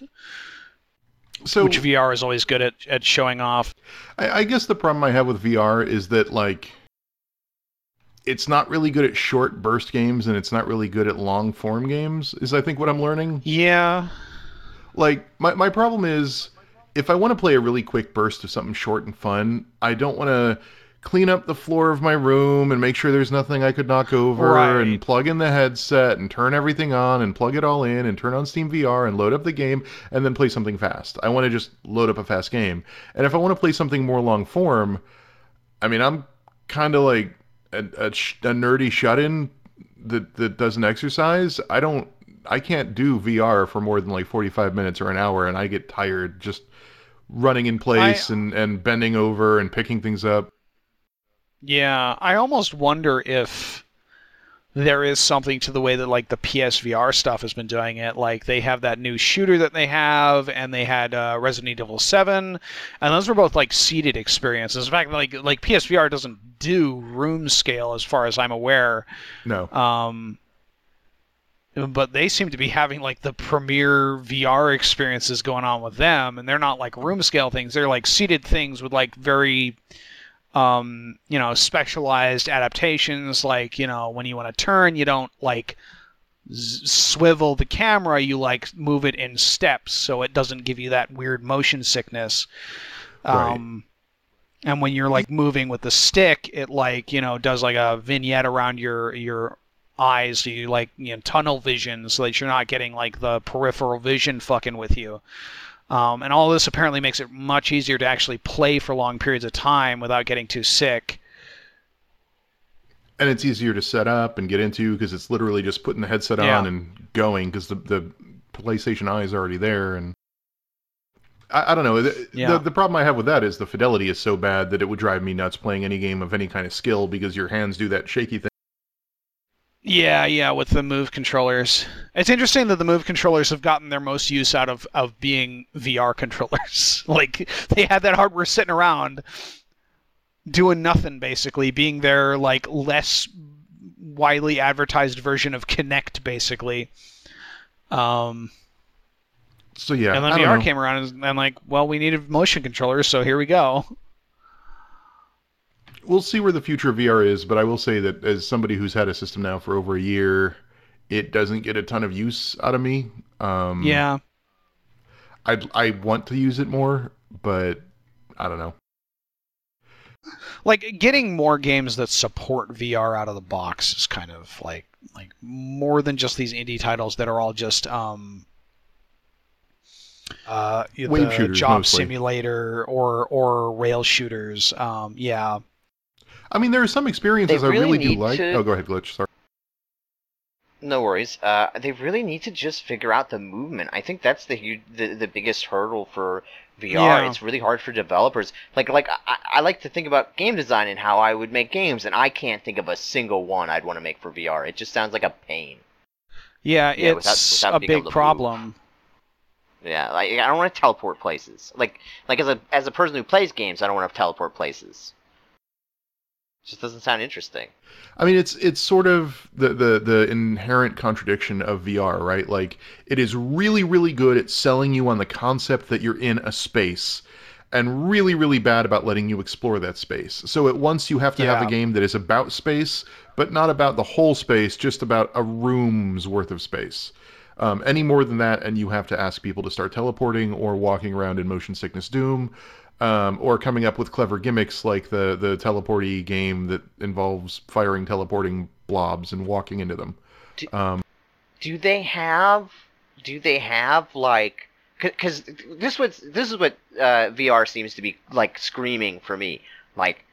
[SPEAKER 1] So
[SPEAKER 2] which vr is always good at, at showing off
[SPEAKER 1] I, I guess the problem I have with VR is that like it's not really good at short burst games and it's not really good at long form games. Is I think what I'm learning.
[SPEAKER 2] yeah
[SPEAKER 1] Like my my problem is if I want to play a really quick burst of something short and fun, I don't want to clean up the floor of my room and make sure there's nothing I could knock over
[SPEAKER 2] Right.
[SPEAKER 1] and plug in the headset and turn everything on and plug it all in and turn on Steam VR and load up the game and then play something fast. I want to just load up a fast game. And if I want to play something more long form, I mean, I'm kind of like a, a, a nerdy shut-in that that doesn't exercise. I don't I can't do VR for more than like 45 minutes or an hour and I get tired just running in place
[SPEAKER 2] I-
[SPEAKER 1] and and bending over and picking things up.
[SPEAKER 2] Yeah, I almost wonder if there is something to the way that like the PSVR stuff has been doing it. Like they have that new shooter that they have, and they had uh, Resident Evil Seven, and those were both like seated experiences. In fact, like like PSVR doesn't do room scale as far as I'm aware.
[SPEAKER 1] No.
[SPEAKER 2] Um, but they seem to be having like the premier VR experiences going on with them, and they're not like room scale things. They're like seated things with like very, um, you know, specialized adaptations. Like you know, when you want to turn, you don't like z- swivel the camera. You like move it in steps, so it doesn't give you that weird motion sickness.
[SPEAKER 1] Right.
[SPEAKER 2] Um, and when you're like moving with the stick, it like you know does like a vignette around your your eyes, so you like you know tunnel vision, so that you're not getting like the peripheral vision fucking with you. Um, and all this apparently makes it much easier to actually play for long periods of time without getting too sick.
[SPEAKER 1] and it's easier to set up and get into because it's literally just putting the headset
[SPEAKER 2] Yeah.
[SPEAKER 1] on and going because the the PlayStation Eye is already there and I, I don't know the,
[SPEAKER 2] Yeah.
[SPEAKER 1] the the problem I have with that is the fidelity is so bad that it would drive me nuts playing any game of any kind of skill because your hands do that shaky thing.
[SPEAKER 2] Yeah, yeah, with the Move controllers. It's interesting that the Move controllers have gotten their most use out of, of being VR controllers. <laughs> like they had that hardware sitting around doing nothing basically, being their like less widely advertised version of Kinect basically. Um,
[SPEAKER 1] So yeah,
[SPEAKER 2] and then VR
[SPEAKER 1] know.
[SPEAKER 2] came around and, and like, well, we needed motion controllers, so here we go.
[SPEAKER 1] We'll see where the future of VR is, but I will say that as somebody who's had a system now for over a year, it doesn't get a ton of use out of me. Um,
[SPEAKER 2] Yeah.
[SPEAKER 1] I I want to use it more, but I don't know.
[SPEAKER 2] like getting more games that support VR out of the box is kind of like like more than just these indie titles that are all just um uh
[SPEAKER 1] Wave
[SPEAKER 2] the
[SPEAKER 1] shooters,
[SPEAKER 2] job
[SPEAKER 1] mostly.
[SPEAKER 2] simulator or or rail shooters um yeah
[SPEAKER 1] I mean, there are some experiences
[SPEAKER 3] They
[SPEAKER 1] I
[SPEAKER 3] really
[SPEAKER 1] really do like.
[SPEAKER 3] to-
[SPEAKER 1] Oh, go ahead, glitch. Sorry.
[SPEAKER 3] No worries. Uh, they really need to just figure out the movement. I think that's the huge, the, the biggest hurdle for VR.
[SPEAKER 2] Yeah.
[SPEAKER 3] It's really hard for developers. Like like I, I like to think about game design and how I would make games, and I can't think of a single one I'd want to make for VR. It just sounds like a pain.
[SPEAKER 2] yeah,
[SPEAKER 3] Yeah,
[SPEAKER 2] it's
[SPEAKER 3] without- without
[SPEAKER 2] a big
[SPEAKER 3] to move.
[SPEAKER 2] problem
[SPEAKER 3] Yeah, like I don't want to teleport places. Like like as a as a person who plays games, I don't want to teleport places. Just doesn't sound interesting.
[SPEAKER 1] I mean, it's it's sort of the, the the inherent contradiction of VR, right? Like it is really really good at selling you on the concept that you're in a space, and really really bad about letting you explore that space. So at once you have to have a game that is about space, but not about the whole space, just about a room's worth of space. Um, any more than that, and you have to ask people to start teleporting or walking around in motion sickness doom, um, or coming up with clever gimmicks like the the teleporty game that involves firing teleporting blobs and walking into them.
[SPEAKER 3] Do-
[SPEAKER 1] Um,
[SPEAKER 3] do they have do they have like because this was this is what uh, VR seems to be like screaming for me like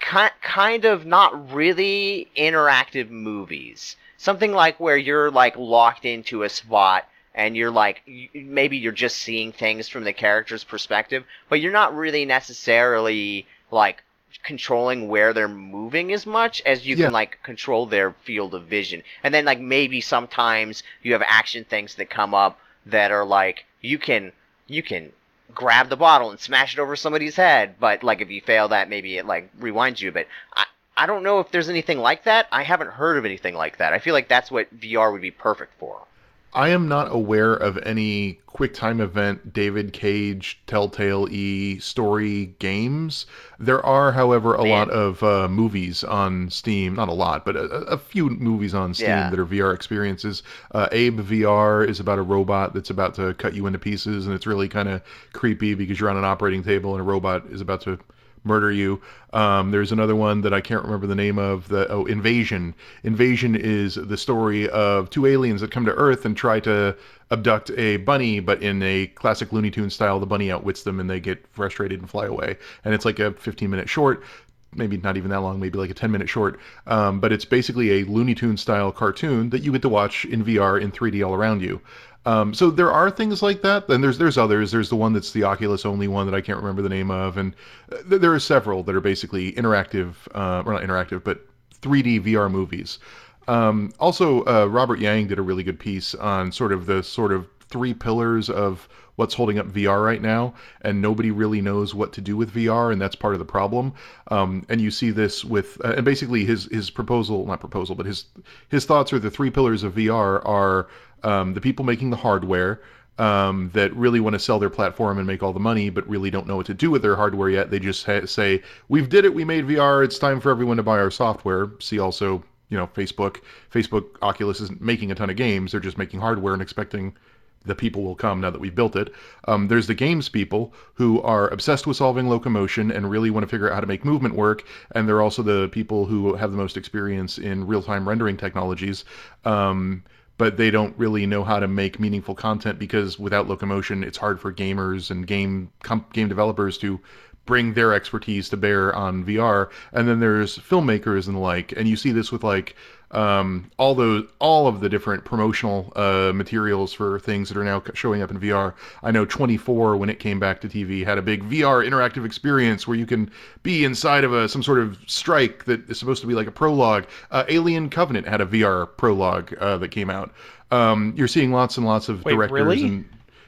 [SPEAKER 3] ki- kind of not really interactive movies something like where you're like locked into a spot and you're like maybe you're just seeing things from the character's perspective but you're not really necessarily like controlling where they're moving as much as you
[SPEAKER 1] Yeah.
[SPEAKER 3] can like control their field of vision. And then like maybe sometimes you have action things that come up that are like you can you can grab the bottle and smash it over somebody's head, but like if you fail that maybe it like rewinds you a bit. I I don't know if there's anything like that. I haven't heard of anything like that. I feel like that's what VR would be perfect for.
[SPEAKER 1] I am not aware of any quick time event David Cage Telltale E story games. There are, however, a
[SPEAKER 3] Man.
[SPEAKER 1] lot of uh, movies on Steam. Not a lot, but a, a few movies on Steam
[SPEAKER 3] Yeah.
[SPEAKER 1] that are VR experiences. Uh, Abe VR is about a robot that's about to cut you into pieces, and it's really kind of creepy because you're on an operating table and a robot is about to murder you. Um, there's another one that I can't remember the name of. The oh, Invasion. Invasion is the story of two aliens that come to Earth and try to abduct a bunny, but in a classic Looney Tunes style, the bunny outwits them and they get frustrated and fly away. And it's like a 15 minute short maybe not even that long, maybe like a 10 minute short. Um, but it's basically a Looney Tunes style cartoon that you get to watch in VR in 3D all around you. Um, so there are things like that. Then there's there's others. There's the one that's the Oculus only one that I can't remember the name of, and uh, th- there are several that are basically interactive, uh, or not interactive, but 3D VR movies. Um, also, uh, Robert Yang did a really good piece on sort of the sort of three pillars of what's holding up VR right now, and nobody really knows what to do with VR, and that's part of the problem. Um, and you see this with, uh, and basically his his proposal, not proposal, but his his thoughts are the three pillars of VR are um, the people making the hardware. Um, that really want to sell their platform and make all the money, but really don't know what to do with their hardware yet. They just ha- say, "We've did it. We made VR. It's time for everyone to buy our software." See also, you know, Facebook. Facebook Oculus isn't making a ton of games. They're just making hardware and expecting the people will come now that we've built it. Um, there's the games people who are obsessed with solving locomotion and really want to figure out how to make movement work. And they're also the people who have the most experience in real time rendering technologies. Um, but they don't really know how to make meaningful content because without locomotion, it's hard for gamers and game com- game developers to bring their expertise to bear on VR. And then there's filmmakers and the like, and you see this with like um, all those all of the different promotional uh, materials for things that are now showing up in VR. I know 24 when it came back to TV had a big VR interactive experience where you can be inside of a some sort of strike that is supposed to be like a prologue. Uh, Alien Covenant had a VR prologue uh, that came out. Um, you're seeing lots and lots of
[SPEAKER 2] Wait,
[SPEAKER 1] directors
[SPEAKER 2] really?
[SPEAKER 1] and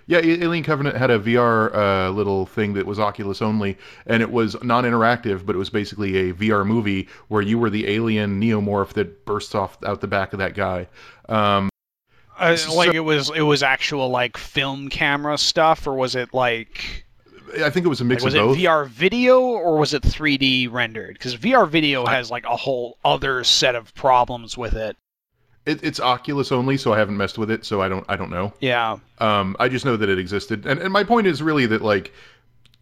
[SPEAKER 1] yeah, Alien Covenant had a VR uh, little thing that was Oculus only, and it was non-interactive, but it was basically a VR movie where you were the alien neomorph that bursts off out the back of that guy. Um,
[SPEAKER 2] Uh,
[SPEAKER 1] So-
[SPEAKER 2] like it was it was actual like film camera stuff, or was it like,
[SPEAKER 1] I think it was a mix like
[SPEAKER 2] was
[SPEAKER 1] of both. Was it.
[SPEAKER 2] VR video or was it 3D rendered? Because VR video has like a whole other set of problems with it.
[SPEAKER 1] It, it's Oculus only, so I haven't messed with it, so I don't I don't know.
[SPEAKER 2] Yeah.
[SPEAKER 1] Um, I just know that it existed, and, and my point is really that like.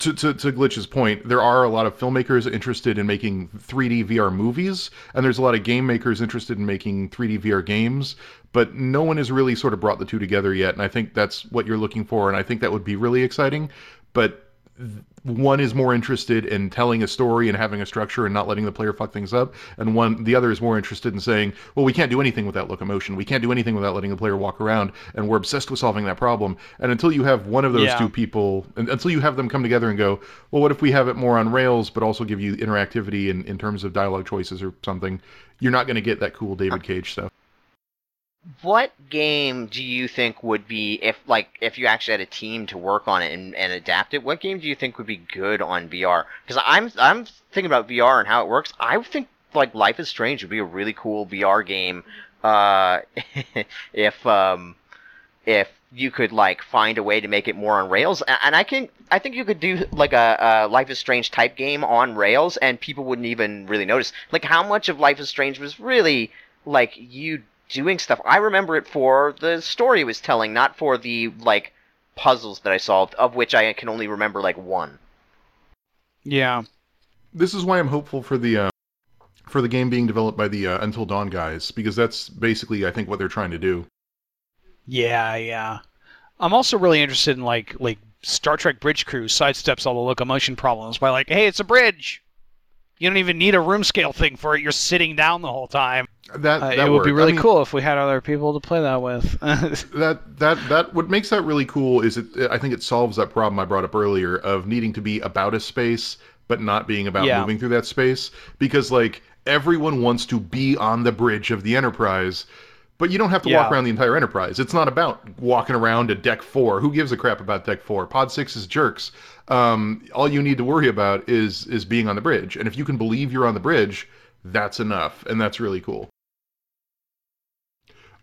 [SPEAKER 1] To, to, to Glitch's point, there are a lot of filmmakers interested in making 3D VR movies, and there's a lot of game makers interested in making 3D VR games, but no one has really sort of brought the two together yet, and I think that's what you're looking for, and I think that would be really exciting. But one is more interested in telling a story and having a structure and not letting the player fuck things up, and one the other is more interested in saying, well, we can't do anything without locomotion, we can't do anything without letting the player walk around, and we're obsessed with solving that problem. And until you have one of those
[SPEAKER 2] Yeah.
[SPEAKER 1] two people, and until you have them come together and go, well, what if we have it more on rails, but also give you interactivity in, in terms of dialogue choices or something? You're not going to get that cool David Cage stuff.
[SPEAKER 3] What game do you think would be if like if you actually had a team to work on it and, and adapt it? What game do you think would be good on VR? Because I'm I'm thinking about VR and how it works. I think like Life is Strange would be a really cool VR game. Uh, <laughs> if um, if you could like find a way to make it more on rails and i can i think you could do like a, a life is strange type game on rails and people wouldn't even really notice like how much of life is strange was really like you doing stuff i remember it for the story it was telling not for the like puzzles that i solved of which i can only remember like one
[SPEAKER 2] Yeah.
[SPEAKER 1] this is why I'm hopeful for the uh, for the game being developed by the uh, Until Dawn guys because that's basically I think what they're trying to do.
[SPEAKER 2] Yeah, yeah. I'm also really interested in like like Star Trek Bridge Crew sidesteps all the locomotion problems by like, hey, it's a bridge. You don't even need a room scale thing for it. You're sitting down the whole time.
[SPEAKER 1] That,
[SPEAKER 2] Uh,
[SPEAKER 1] that
[SPEAKER 2] it would be really
[SPEAKER 1] I mean,
[SPEAKER 2] cool if we had other people to play that with. <laughs>
[SPEAKER 1] That that that what makes that really cool is it. I think it solves that problem I brought up earlier of needing to be about a space but not being about
[SPEAKER 2] Yeah.
[SPEAKER 1] moving through that space because like everyone wants to be on the bridge of the Enterprise. But you don't have to walk around the entire Enterprise. It's not about walking around to Deck Four. Who gives a crap about Deck Four? Pod Six is jerks. Um, all you need to worry about is is being on the bridge. And if you can believe you're on the bridge, that's enough, and that's really cool.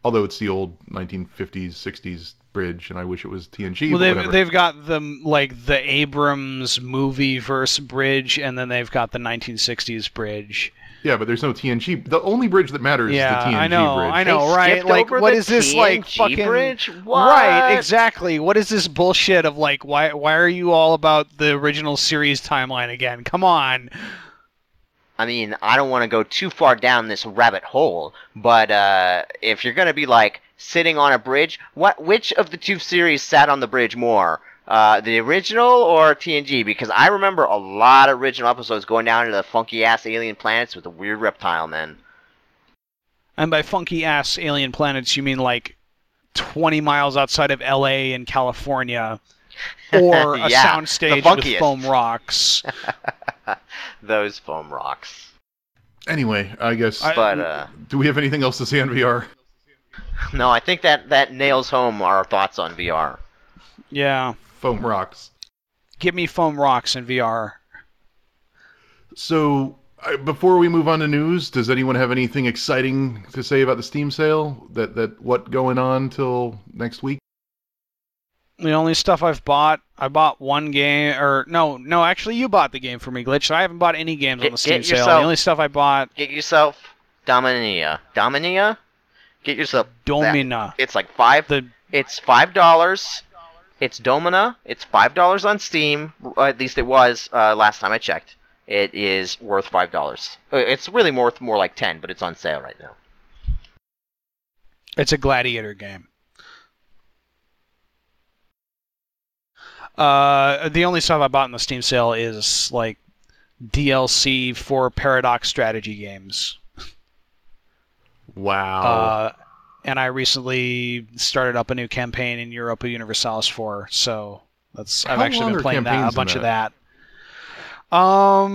[SPEAKER 1] Although it's the old 1950s, 60s bridge, and I wish it was TNG.
[SPEAKER 2] well,
[SPEAKER 1] but
[SPEAKER 2] they've
[SPEAKER 1] whatever.
[SPEAKER 2] they've got the like the Abrams movie verse bridge, and then they've got the 1960s bridge.
[SPEAKER 1] Yeah, but there's no TNG. The only bridge that matters
[SPEAKER 2] Yeah,
[SPEAKER 1] is the TNG
[SPEAKER 2] I know,
[SPEAKER 1] bridge.
[SPEAKER 2] I know,
[SPEAKER 3] They
[SPEAKER 2] right? Like,
[SPEAKER 3] what is
[SPEAKER 2] what
[SPEAKER 3] the
[SPEAKER 2] is this, like, fucking-
[SPEAKER 3] bridge?
[SPEAKER 2] Right, exactly. What is this bullshit of like why why are you all about the original series timeline again? Come on.
[SPEAKER 3] I mean, I don't want to go too far down this rabbit hole, but uh, if you're gonna be like sitting on a bridge, what which of the two series sat on the bridge more? Uh, the original or TNG? Because I remember a lot of original episodes going down to the funky ass alien planets with the weird reptile men.
[SPEAKER 2] And by funky ass alien planets you mean like 20 miles outside of LA in California <laughs> or a
[SPEAKER 3] Yeah,
[SPEAKER 2] soundstage with foam rocks. <laughs>
[SPEAKER 3] Those foam rocks.
[SPEAKER 1] Anyway, I guess.
[SPEAKER 2] I-
[SPEAKER 3] But uh,
[SPEAKER 1] do we have anything else to say on VR?
[SPEAKER 3] no, I think that that nails home our thoughts on VR.
[SPEAKER 2] Yeah.
[SPEAKER 1] Foam rocks.
[SPEAKER 2] Give me foam rocks in VR.
[SPEAKER 1] So, I, before we move on to news, does anyone have anything exciting to say about the Steam sale? That that what going on till next week?
[SPEAKER 2] The only stuff I've bought, I bought one game, or no, no, actually, you bought the game for me, Glitch. So I haven't bought any games on the Steam
[SPEAKER 3] get
[SPEAKER 2] sale.
[SPEAKER 3] yourself-
[SPEAKER 2] The only stuff I bought,
[SPEAKER 3] Get yourself Dominia. Dominia? Get yourself that.
[SPEAKER 2] Domina.
[SPEAKER 3] It's like five
[SPEAKER 2] The
[SPEAKER 3] It's five dollars. It's Domina. It's five dollars on Steam. At least it was uh, last time I checked. It is worth five dollars. Uh, It's really worth more like ten, but it's on sale right now.
[SPEAKER 2] It's a gladiator game. Uh, the only stuff I bought in the Steam sale is like DLC for Paradox strategy games.
[SPEAKER 1] Wow.
[SPEAKER 2] Uh, and I recently started up a new campaign in Europa Universalis 4, so that's I've
[SPEAKER 1] How
[SPEAKER 2] actually been playing that, a bunch of that. Um,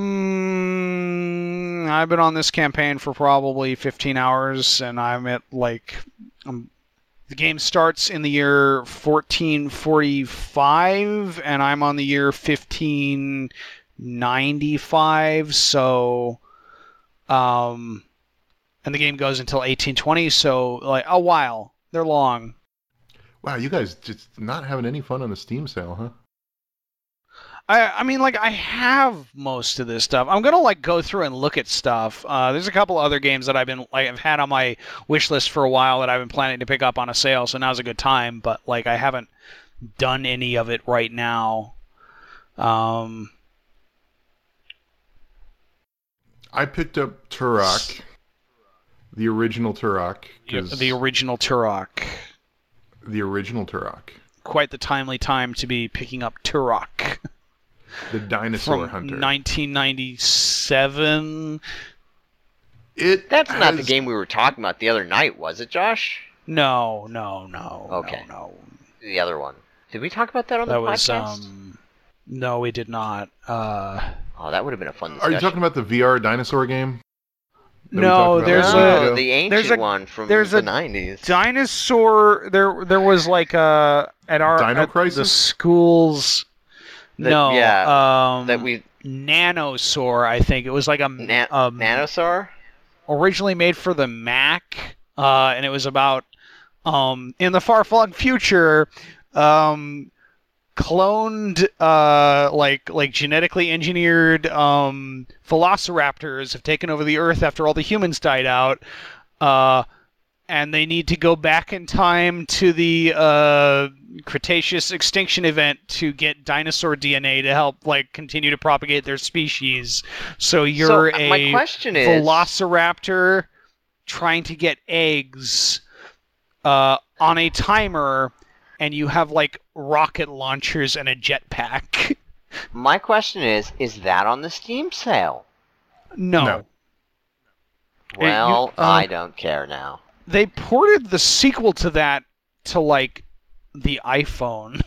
[SPEAKER 2] I've been on this campaign for probably 15 hours, and I'm at like, um, the game starts in the year 1445, and I'm on the year 1595. So, um, and the game goes until 1820, so like a while. They're long.
[SPEAKER 1] wow, you guys just not having any fun on the Steam sale, huh?
[SPEAKER 2] I, I mean, like I have most of this stuff. I'm gonna like go through and look at stuff. Uh, there's a couple other games that I've been like I've had on my wish list for a while that I've been planning to pick up on a sale. So now's a good time. But like I haven't done any of it right now. Um,
[SPEAKER 1] I picked up Turok, the original Turok,
[SPEAKER 2] the original Turok.
[SPEAKER 1] the original Turok,
[SPEAKER 2] Quite the timely time to be picking up Turok <laughs>
[SPEAKER 1] the dinosaur
[SPEAKER 2] from
[SPEAKER 1] hunter.
[SPEAKER 2] 1997.
[SPEAKER 1] it
[SPEAKER 3] That's not the game we were talking about the other night, was it, Josh?
[SPEAKER 2] No, no, no.
[SPEAKER 3] Okay.
[SPEAKER 2] No, no.
[SPEAKER 3] The other one. Did we talk about that on
[SPEAKER 2] That
[SPEAKER 3] the
[SPEAKER 2] was
[SPEAKER 3] podcast?
[SPEAKER 2] um. No, we did not. Uh,
[SPEAKER 3] Oh, that would have been a fun
[SPEAKER 1] Are you talking about the VR dinosaur game?
[SPEAKER 2] no, there's
[SPEAKER 1] last
[SPEAKER 3] no,
[SPEAKER 1] week?
[SPEAKER 2] a
[SPEAKER 3] the ancient
[SPEAKER 2] there's a-
[SPEAKER 3] one from
[SPEAKER 2] there's
[SPEAKER 3] the
[SPEAKER 2] a
[SPEAKER 3] 90s.
[SPEAKER 2] dinosaur. There, there was like a at our
[SPEAKER 1] Dino
[SPEAKER 2] at the
[SPEAKER 1] Crisis?
[SPEAKER 2] schools.
[SPEAKER 3] That-
[SPEAKER 2] no,
[SPEAKER 3] yeah,
[SPEAKER 2] um,
[SPEAKER 3] that we
[SPEAKER 2] Nanosaur. I think it was like a
[SPEAKER 3] Na-
[SPEAKER 2] um,
[SPEAKER 3] Nanosaur?
[SPEAKER 2] originally made for the Mac, uh, and it was about um, in the far flung future, um, cloned uh, like like genetically engineered um, velociraptors have taken over the Earth after all the humans died out. Uh, and they need to go back in time to the uh, Cretaceous extinction event to get dinosaur DNA to help like continue to propagate their species. So you're
[SPEAKER 3] so, uh,
[SPEAKER 2] a
[SPEAKER 3] my question is
[SPEAKER 2] velociraptor trying to get eggs uh, on a timer, and you have like rocket launchers and a jetpack. <laughs>
[SPEAKER 3] my question is is that on the Steam sale?
[SPEAKER 2] no.
[SPEAKER 1] No.
[SPEAKER 2] Hey, you-
[SPEAKER 3] Well,
[SPEAKER 2] uh,
[SPEAKER 3] I don't care now.
[SPEAKER 2] They ported the sequel to that to like the iPhone.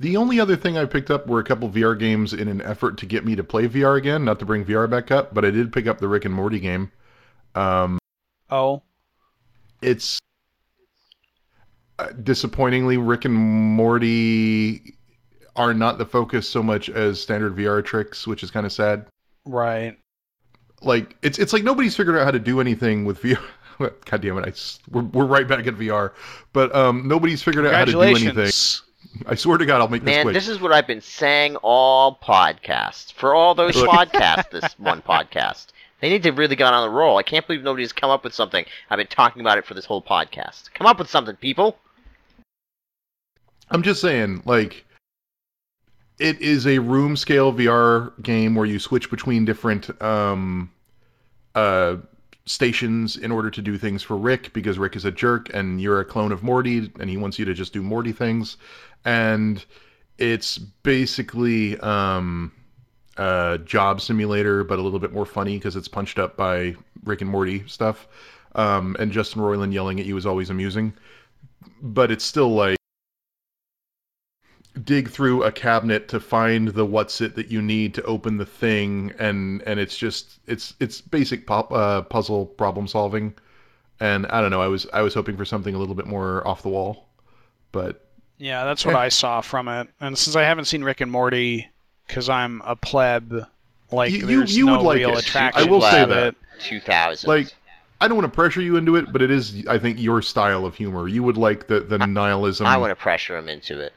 [SPEAKER 1] The only other thing I picked up were a couple VR games in an effort to get me to play VR again, not to bring VR back up, but I did pick up the Rick and Morty game. Um,
[SPEAKER 2] Oh,
[SPEAKER 1] it's uh, disappointingly Rick and Morty are not the focus so much as standard VR tricks, which is kind of sad.
[SPEAKER 2] right.
[SPEAKER 1] Like it's it's like nobody's figured out how to do anything with VR. <laughs> God damn it! I we're, we're right back at VR, but um, nobody's figured out how to do anything. I swear to God, I'll make this
[SPEAKER 3] Man,
[SPEAKER 1] quick.
[SPEAKER 3] this is what I've been saying all podcasts. For all those podcasts, this <laughs> one podcast. They need to really get on the roll. I can't believe nobody's come up with something. I've been talking about it for this whole podcast. Come up with something, people.
[SPEAKER 1] I'm just saying, like, it is a room scale VR game where you switch between different um, uh, stations in order to do things for Rick because Rick is a jerk and you're a clone of Morty and he wants you to just do Morty things. And it's basically um, a job simulator, but a little bit more funny because it's punched up by Rick and Morty stuff. Um, and Justin Roiland yelling at you is always amusing. But it's still like dig through a cabinet to find the what's it that you need to open the thing and and it's just it's it's basic pop, uh, puzzle problem solving and i don't know i was i was hoping for something a little bit more off the wall but
[SPEAKER 2] Yeah, that's what I saw from it. And since I haven't seen Rick and Morty, because I'm a pleb, like
[SPEAKER 1] You- you- you
[SPEAKER 2] no
[SPEAKER 1] would like
[SPEAKER 2] real
[SPEAKER 1] it.
[SPEAKER 2] attraction.
[SPEAKER 1] I will say that.
[SPEAKER 3] 2000.
[SPEAKER 1] like i don't want to pressure you into it but it is i think your style of humor you would like the the nihilism
[SPEAKER 3] I want to pressure him into it.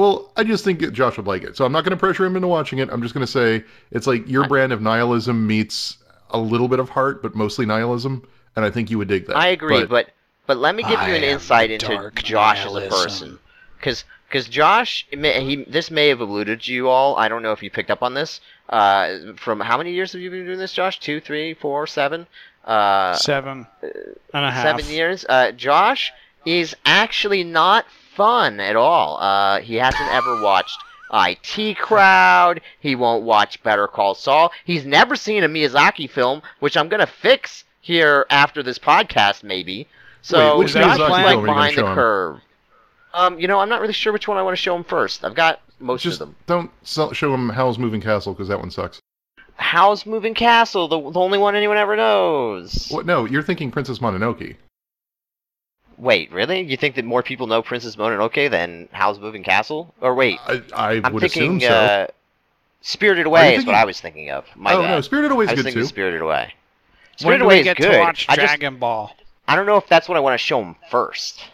[SPEAKER 1] Well i just think josh would like it so i'm not going to pressure him into watching it i'm just going to say it's like your brand of nihilism meets a little bit of heart but mostly nihilism and i think you would dig that
[SPEAKER 3] I agree, but but let me give
[SPEAKER 2] I
[SPEAKER 3] you an insight into
[SPEAKER 2] dark
[SPEAKER 3] Josh as a person, because because Josh, he this may have alluded to you all. I don't know if you picked up on this. Uh, from how many years have you been doing this, Josh? Two, three, four, seven? Uh,
[SPEAKER 2] Seven and a half.
[SPEAKER 3] seven years. Uh, Josh is actually not fun at all. Uh, he hasn't ever watched IT Crowd. He won't watch Better Call Saul. He's never seen a Miyazaki film, which I'm gonna fix here after this podcast, maybe. So
[SPEAKER 1] Wait, which
[SPEAKER 2] Miyazaki
[SPEAKER 3] like behind the
[SPEAKER 1] him?
[SPEAKER 3] curve. Um, you know, I'm not really sure which one I want to show him first. I've got most
[SPEAKER 1] just
[SPEAKER 3] of them.
[SPEAKER 1] don't show him howl's moving castle because that one sucks
[SPEAKER 3] How's Moving Castle? The, the only one anyone ever knows.
[SPEAKER 1] what no you're thinking princess mononoke
[SPEAKER 3] Wait, really? You think that more people know Princess Mononoke than Howl's Moving Castle? Or wait,
[SPEAKER 1] i, I
[SPEAKER 3] I'm
[SPEAKER 1] would
[SPEAKER 3] thinking
[SPEAKER 1] assume so
[SPEAKER 3] uh, Spirited Away
[SPEAKER 1] you
[SPEAKER 3] is what I was thinking of. My
[SPEAKER 1] oh
[SPEAKER 3] bad.
[SPEAKER 1] no spirited away
[SPEAKER 3] I
[SPEAKER 1] is
[SPEAKER 3] was
[SPEAKER 1] good too
[SPEAKER 3] Spirited Away. Spirited Away is
[SPEAKER 2] get
[SPEAKER 3] good.
[SPEAKER 2] to watch
[SPEAKER 3] I just
[SPEAKER 2] Dragon Ball?
[SPEAKER 3] I don't know if that's what I want to show him first.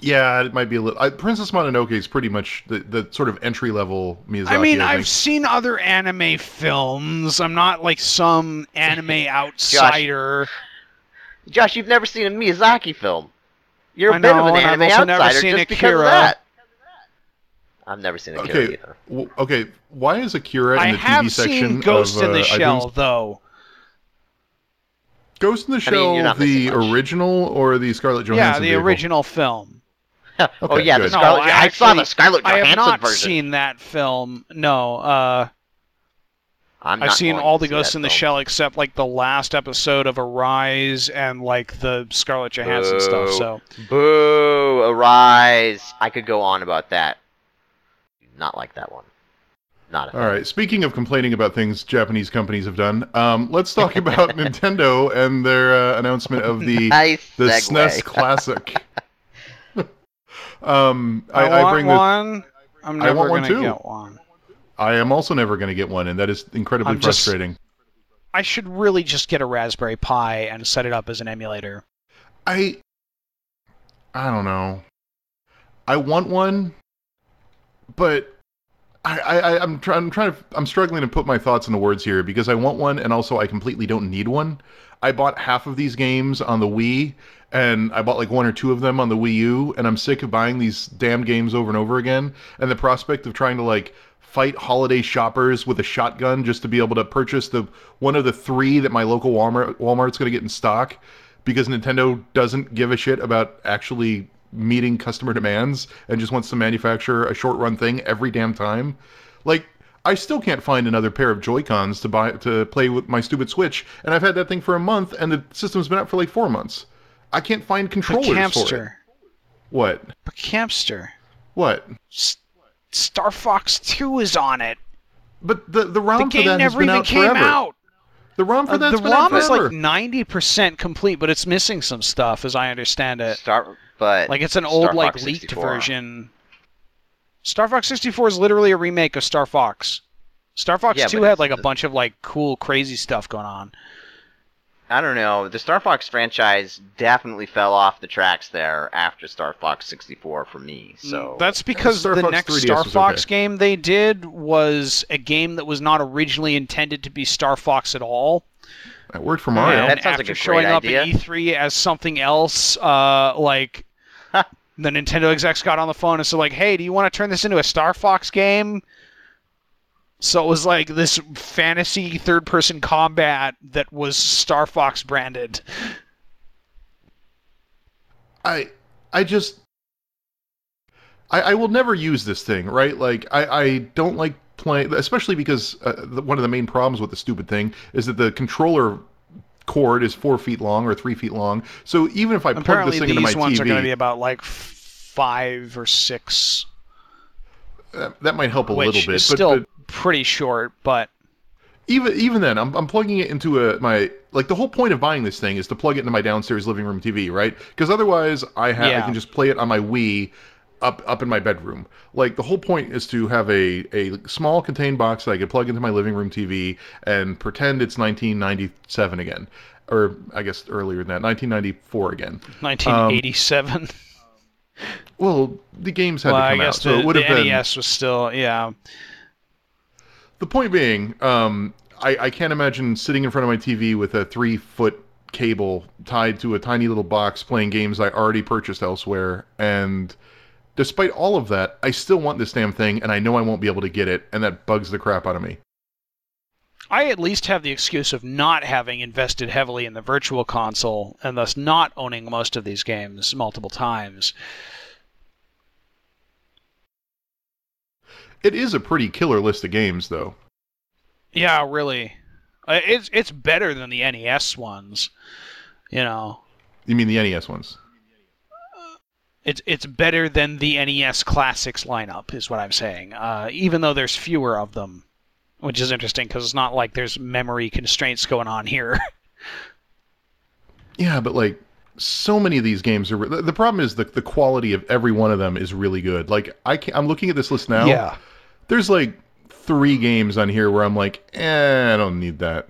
[SPEAKER 1] Yeah, it might be a little. I, Princess Mononoke is pretty much the, the sort of entry level Miyazaki.
[SPEAKER 2] I mean,
[SPEAKER 1] I
[SPEAKER 2] I've seen other anime films. I'm not like some anime <laughs> outsider.
[SPEAKER 3] Josh, you've never seen a Miyazaki film. You're a
[SPEAKER 2] I
[SPEAKER 3] bit of
[SPEAKER 2] know,
[SPEAKER 3] an
[SPEAKER 2] and I've
[SPEAKER 3] anime
[SPEAKER 2] also never seen
[SPEAKER 3] just because of
[SPEAKER 2] Akira.
[SPEAKER 3] that. I've never seen Akira
[SPEAKER 1] Okay,
[SPEAKER 3] either.
[SPEAKER 1] w- okay. Why is Akira in
[SPEAKER 2] I
[SPEAKER 1] the
[SPEAKER 2] have
[SPEAKER 1] TV section
[SPEAKER 2] seen Ghost
[SPEAKER 1] of
[SPEAKER 2] in
[SPEAKER 1] uh,
[SPEAKER 2] the Shell,
[SPEAKER 1] iTunes?
[SPEAKER 2] though.
[SPEAKER 1] Ghost in the
[SPEAKER 3] I mean,
[SPEAKER 1] Shell,
[SPEAKER 3] you're not
[SPEAKER 1] the
[SPEAKER 3] missing much.
[SPEAKER 1] original or the Scarlett Johansson?
[SPEAKER 2] Yeah, the
[SPEAKER 1] vehicle?
[SPEAKER 2] original film. <laughs>
[SPEAKER 3] oh
[SPEAKER 1] Okay,
[SPEAKER 3] yeah, the
[SPEAKER 1] good.
[SPEAKER 2] No,
[SPEAKER 3] Scarlett.
[SPEAKER 2] I
[SPEAKER 3] I, saw the
[SPEAKER 2] actually-
[SPEAKER 3] Scarlett
[SPEAKER 2] I have
[SPEAKER 3] Johansson
[SPEAKER 2] not
[SPEAKER 3] version.
[SPEAKER 2] seen that film. No, uh,
[SPEAKER 3] I'm
[SPEAKER 2] I've
[SPEAKER 3] not
[SPEAKER 2] seen all the
[SPEAKER 3] see
[SPEAKER 2] Ghost in the
[SPEAKER 3] film.
[SPEAKER 2] Shell except like the last episode of Arise and like the Scarlett Johansson stuff. So
[SPEAKER 3] Boo! Arise! I could go on about that. Not like that one. Not a
[SPEAKER 1] All right. Speaking of complaining about things Japanese companies have done, um, let's talk <laughs> about Nintendo and their uh, announcement of the <laughs>
[SPEAKER 3] nice
[SPEAKER 1] the
[SPEAKER 3] segue.
[SPEAKER 1] SNES Classic. <laughs> um, I,
[SPEAKER 2] I,
[SPEAKER 1] I
[SPEAKER 2] want
[SPEAKER 1] bring the,
[SPEAKER 2] one. I'm
[SPEAKER 1] I
[SPEAKER 2] never
[SPEAKER 1] want one
[SPEAKER 2] gonna
[SPEAKER 1] too.
[SPEAKER 2] get one.
[SPEAKER 1] I am also never going to get one, and that is incredibly
[SPEAKER 2] I'm just-
[SPEAKER 1] frustrating.
[SPEAKER 2] I should really just get a Raspberry Pi and set it up as an emulator.
[SPEAKER 1] I I don't know. I want one, but I, I I- I'm trying I'm trying to I'm struggling to put my thoughts into words here because I want one and also I completely don't need one. I bought half of these games on the Wii and I bought like one or two of them on the Wii U and I'm sick of buying these damn games over and over again and the prospect of trying to like fight holiday shoppers with a shotgun just to be able to purchase the one of the three that my local Walmart Walmart's going to get in stock because Nintendo doesn't give a shit about actually meeting customer demands and just wants to manufacture a short run thing every damn time. Like I still can't find another pair of Joy-Cons to buy to play with my stupid Switch, and I've had that thing for a month, and the system's been out for like four months. I can't find controllers for it. What?
[SPEAKER 2] But Campster.
[SPEAKER 1] What?
[SPEAKER 2] S- Star Fox 2 is on it.
[SPEAKER 1] But the the
[SPEAKER 2] The
[SPEAKER 1] ROM for
[SPEAKER 2] game
[SPEAKER 1] that has
[SPEAKER 2] never
[SPEAKER 1] been
[SPEAKER 2] even
[SPEAKER 1] out
[SPEAKER 2] came
[SPEAKER 1] forever.
[SPEAKER 2] out.
[SPEAKER 1] The ROM for
[SPEAKER 2] Uh,
[SPEAKER 1] that's
[SPEAKER 2] the
[SPEAKER 1] been out
[SPEAKER 2] ROM is like 90% complete, but it's missing some stuff, as I understand it.
[SPEAKER 3] Star, but
[SPEAKER 2] Like it's an
[SPEAKER 3] Star
[SPEAKER 2] old, like
[SPEAKER 3] Fox
[SPEAKER 2] leaked
[SPEAKER 3] 64.
[SPEAKER 2] version. Star Fox 64 is literally a remake of Star Fox. Star Fox
[SPEAKER 3] Yeah,
[SPEAKER 2] 2 had like a
[SPEAKER 3] the-
[SPEAKER 2] bunch of like cool, crazy stuff going on.
[SPEAKER 3] I don't know. The Star Fox franchise definitely fell off the tracks there after Star Fox 64 for me. So
[SPEAKER 2] Mm, That's because
[SPEAKER 1] Star
[SPEAKER 2] the
[SPEAKER 1] Fox
[SPEAKER 2] next
[SPEAKER 1] 3DS
[SPEAKER 2] Star Fox
[SPEAKER 1] okay.
[SPEAKER 2] game they did was a game that was not originally intended to be Star Fox at all.
[SPEAKER 1] That worked for Mario.
[SPEAKER 3] Yeah,
[SPEAKER 2] And
[SPEAKER 3] that sounds like
[SPEAKER 2] after
[SPEAKER 3] a
[SPEAKER 2] showing
[SPEAKER 3] great
[SPEAKER 2] up
[SPEAKER 3] idea.
[SPEAKER 2] at E3 as something else, uh, like <laughs> the Nintendo execs got on the phone and said, like, "Hey, do you want to turn this into a Star Fox game?" So it was like this fantasy third-person combat that was Star Fox branded.
[SPEAKER 1] I I just I, I will never use this thing, right? Like I, I don't like playing, especially because uh, the, one of the main problems with the stupid thing is that the controller cord is four feet long or three feet long. So even if I plug this thing into my TV, these
[SPEAKER 2] ones are going to be about like five or six,
[SPEAKER 1] that, that might help a little bit. but,
[SPEAKER 2] still
[SPEAKER 1] but
[SPEAKER 2] pretty short. But
[SPEAKER 1] even even then, I'm, I'm plugging it into a my like the whole point of buying this thing is to plug it into my downstairs living room TV, right? Because otherwise, I have I can just play it on my Wii up up in my bedroom. Like the whole point is to have a a small contained box that I could plug into my living room TV and pretend it's 1997 again, or I guess earlier than that, 1994 again.
[SPEAKER 2] 1987.
[SPEAKER 1] Um, well, the games had
[SPEAKER 2] well,
[SPEAKER 1] to come out, so it would have been.
[SPEAKER 2] NES was still yeah.
[SPEAKER 1] The point being, um, I, I can't imagine sitting in front of my TV with a three foot cable tied to a tiny little box playing games I already purchased elsewhere. And despite all of that, I still want this damn thing, and I know I won't be able to get it, and that bugs the crap out of me.
[SPEAKER 2] I at least have the excuse of not having invested heavily in the virtual console and thus not owning most of these games multiple times.
[SPEAKER 1] It is a pretty killer list of games, though.
[SPEAKER 2] Yeah, really. Uh, It's it's better than the NES ones. You know,
[SPEAKER 1] You mean the NES ones?
[SPEAKER 2] it's it's better than the NES classics lineup, is what I'm saying. Uh, even though there's fewer of them, which is interesting because it's not like there's memory constraints going on here. <laughs>
[SPEAKER 1] Yeah, but like so many of these games are. re- The the problem is the the quality of every one of them is really good. Like I can, I'm looking at this list now. There's like three games on here where I'm like, eh, I don't need that.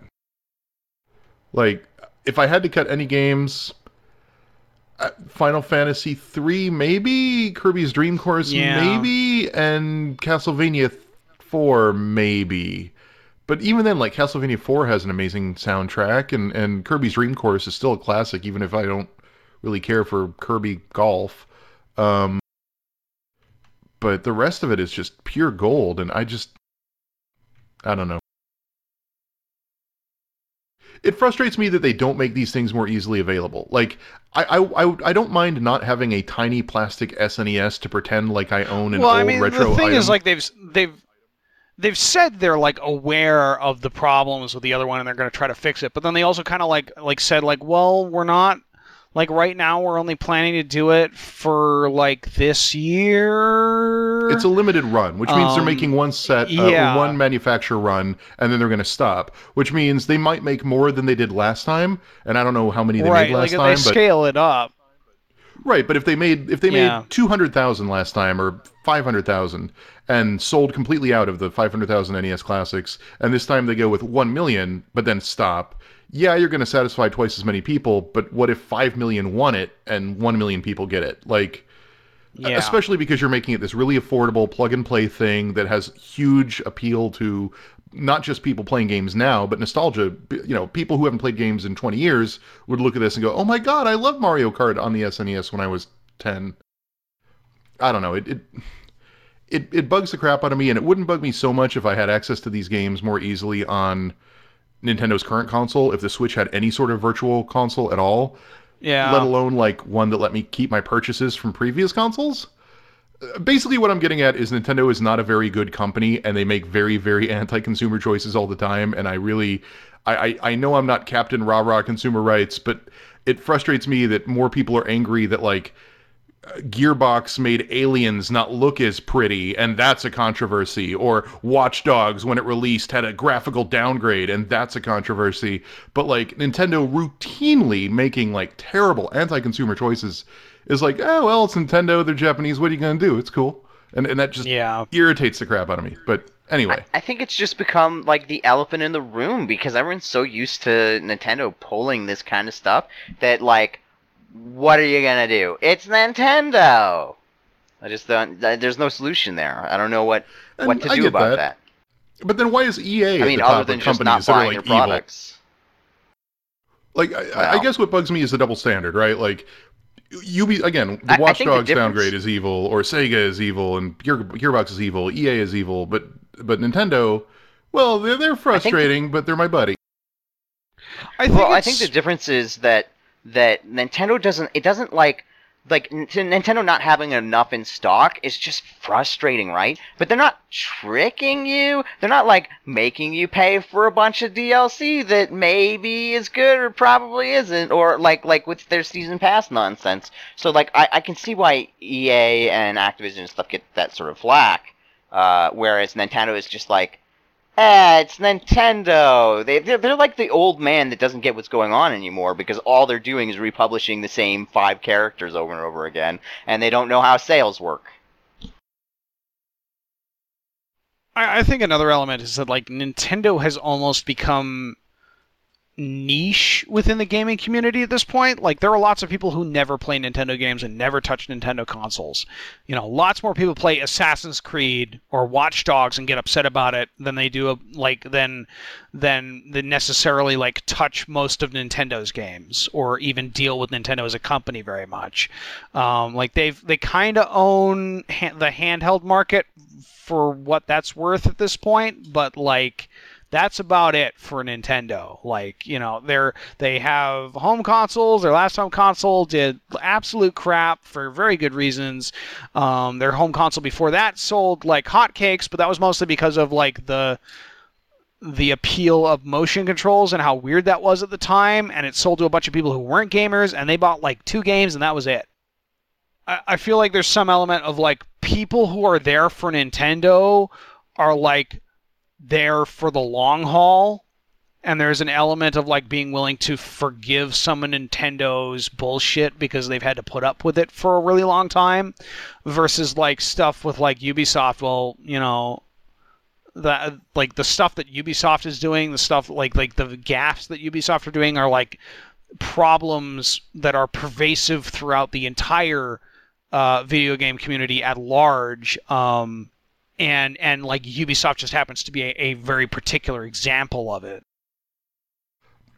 [SPEAKER 1] Like, if I had to cut any games, uh, Final Fantasy three, maybe Kirby's Dream Course,
[SPEAKER 2] Yeah.
[SPEAKER 1] maybe, and Castlevania four, maybe. But even then, like Castlevania four has an amazing soundtrack, and and Kirby's Dream Course is still a classic, even if I don't really care for Kirby Golf. Um, but the rest of it is just pure gold and i just i don't know it frustrates me that they don't make these things more easily available like I, I i I don't mind not having a tiny plastic snes to pretend like i own an
[SPEAKER 2] well,
[SPEAKER 1] old
[SPEAKER 2] I mean,
[SPEAKER 1] retro
[SPEAKER 2] the thing
[SPEAKER 1] item.
[SPEAKER 2] is, like they've they've they've said they're like aware of the problems with the other one and they're going to try to fix it, but then they also kind of like like said like, well, we're not like right now we're only planning to do it for like this year.
[SPEAKER 1] it's a limited run, which means they're
[SPEAKER 2] Um,
[SPEAKER 1] making one set, uh,
[SPEAKER 2] yeah.
[SPEAKER 1] one manufacturer run, and then they're going to stop. Which means they might make more than they did last time, and I don't know how many they
[SPEAKER 2] right,
[SPEAKER 1] made last
[SPEAKER 2] like if
[SPEAKER 1] time.
[SPEAKER 2] they
[SPEAKER 1] but
[SPEAKER 2] scale it up.
[SPEAKER 1] Right, but if they made if they
[SPEAKER 2] Yeah.
[SPEAKER 1] made two hundred thousand last time or five hundred thousand and sold completely out of the five hundred thousand NES classics, and this time they go with one million, but then stop. Yeah, you're going to satisfy twice as many people, but what if five million want it and one million people get it? Like,
[SPEAKER 2] Yeah.
[SPEAKER 1] especially because you're making it this really affordable plug and play thing that has huge appeal to not just people playing games now, but nostalgia. You know, people who haven't played games in 20 years would look at this and go, "Oh my god, I love Mario Kart on the SNES when I was 10." I don't know. It it it, it bugs the crap out of me, and it wouldn't bug me so much if I had access to these games more easily on Nintendo's current console. If the Switch had any sort of virtual console at all,
[SPEAKER 2] yeah.
[SPEAKER 1] let alone like one that let me keep my purchases from previous consoles. Uh, Basically, what I'm getting at is Nintendo is not a very good company, and they make very, very <laughs> anti-consumer choices all the time. And I really, I, I, I know I'm not Captain Rah Rah consumer rights, but it frustrates me that more people are angry that like Gearbox made Aliens not look as pretty, and that's a controversy. Or Watch Dogs, when it released, had a graphical downgrade, and that's a controversy. But like Nintendo routinely making like terrible anti-consumer choices is like, oh well, it's Nintendo, they're Japanese. What are you gonna do? It's cool, and and that just
[SPEAKER 2] Yeah.
[SPEAKER 1] irritates the crap out of me. But anyway,
[SPEAKER 3] I, I think it's just become like the elephant in the room because everyone's so used to Nintendo pulling this kind of stuff that like, what are you gonna do? It's Nintendo. I just don't. There's no solution there. I don't know what what to
[SPEAKER 1] I
[SPEAKER 3] do about
[SPEAKER 1] that.
[SPEAKER 3] that.
[SPEAKER 1] but then why is EA
[SPEAKER 3] I
[SPEAKER 1] at
[SPEAKER 3] mean,
[SPEAKER 1] the
[SPEAKER 3] other
[SPEAKER 1] top
[SPEAKER 3] than
[SPEAKER 1] of
[SPEAKER 3] just not
[SPEAKER 1] companies that are
[SPEAKER 3] buying
[SPEAKER 1] like
[SPEAKER 3] your
[SPEAKER 1] evil?
[SPEAKER 3] products.
[SPEAKER 1] Like, I, I guess what bugs me is the double standard, right? Like, Ubi again, the
[SPEAKER 3] I- I
[SPEAKER 1] Watch
[SPEAKER 3] think the
[SPEAKER 1] downgrade is evil, or Sega is evil, and Gear, Gearbox is evil, EA is evil, but but Nintendo, well, they're they're frustrating, but they're my buddy.
[SPEAKER 2] I think
[SPEAKER 3] well, I think the difference is that that Nintendo doesn't. It doesn't like like Nintendo not having enough in stock is just frustrating, right? But they're not tricking you. They're not like making you pay for a bunch of DLC that maybe is good or probably isn't, or like like with their season pass nonsense. So like I, I can see why EA and Activision and stuff get that sort of flack, uh, whereas Nintendo is just like. Eh, it's Nintendo. They, they're, they're like the old man that doesn't get what's going on anymore because all they're doing is republishing the same five characters over and over again, and they don't know how sales work.
[SPEAKER 2] I, I think another element is that like Nintendo has almost become niche within the gaming community at this point. Like there are lots of people who never play Nintendo games and never touch Nintendo consoles. You know, lots more people play Assassin's Creed or Watch Dogs and get upset about it than they do like than than than necessarily like touch most of Nintendo's games or even deal with Nintendo as a company very much. Um, like they've they kind of own ha- the handheld market for what that's worth at this point, but like that's about it for Nintendo. Like, you know, they're they have home consoles. Their last home console did absolute crap for very good reasons. Um, their home console before that sold like hotcakes, but that was mostly because of like the the appeal of motion controls and how weird that was at the time. And it sold to a bunch of people who weren't gamers, and they bought like two games, and that was it. I, I feel like there's some element of like people who are there for Nintendo are like there for the long haul and there's an element of like being willing to forgive some of Nintendo's bullshit because they've had to put up with it for a really long time versus like stuff with like Ubisoft. Well you know that like the stuff that Ubisoft is doing the stuff like like the gaffes that Ubisoft are doing are like problems that are pervasive throughout the entire uh, video game community at large. Um, and and like Ubisoft just happens to be a, a very particular example of it.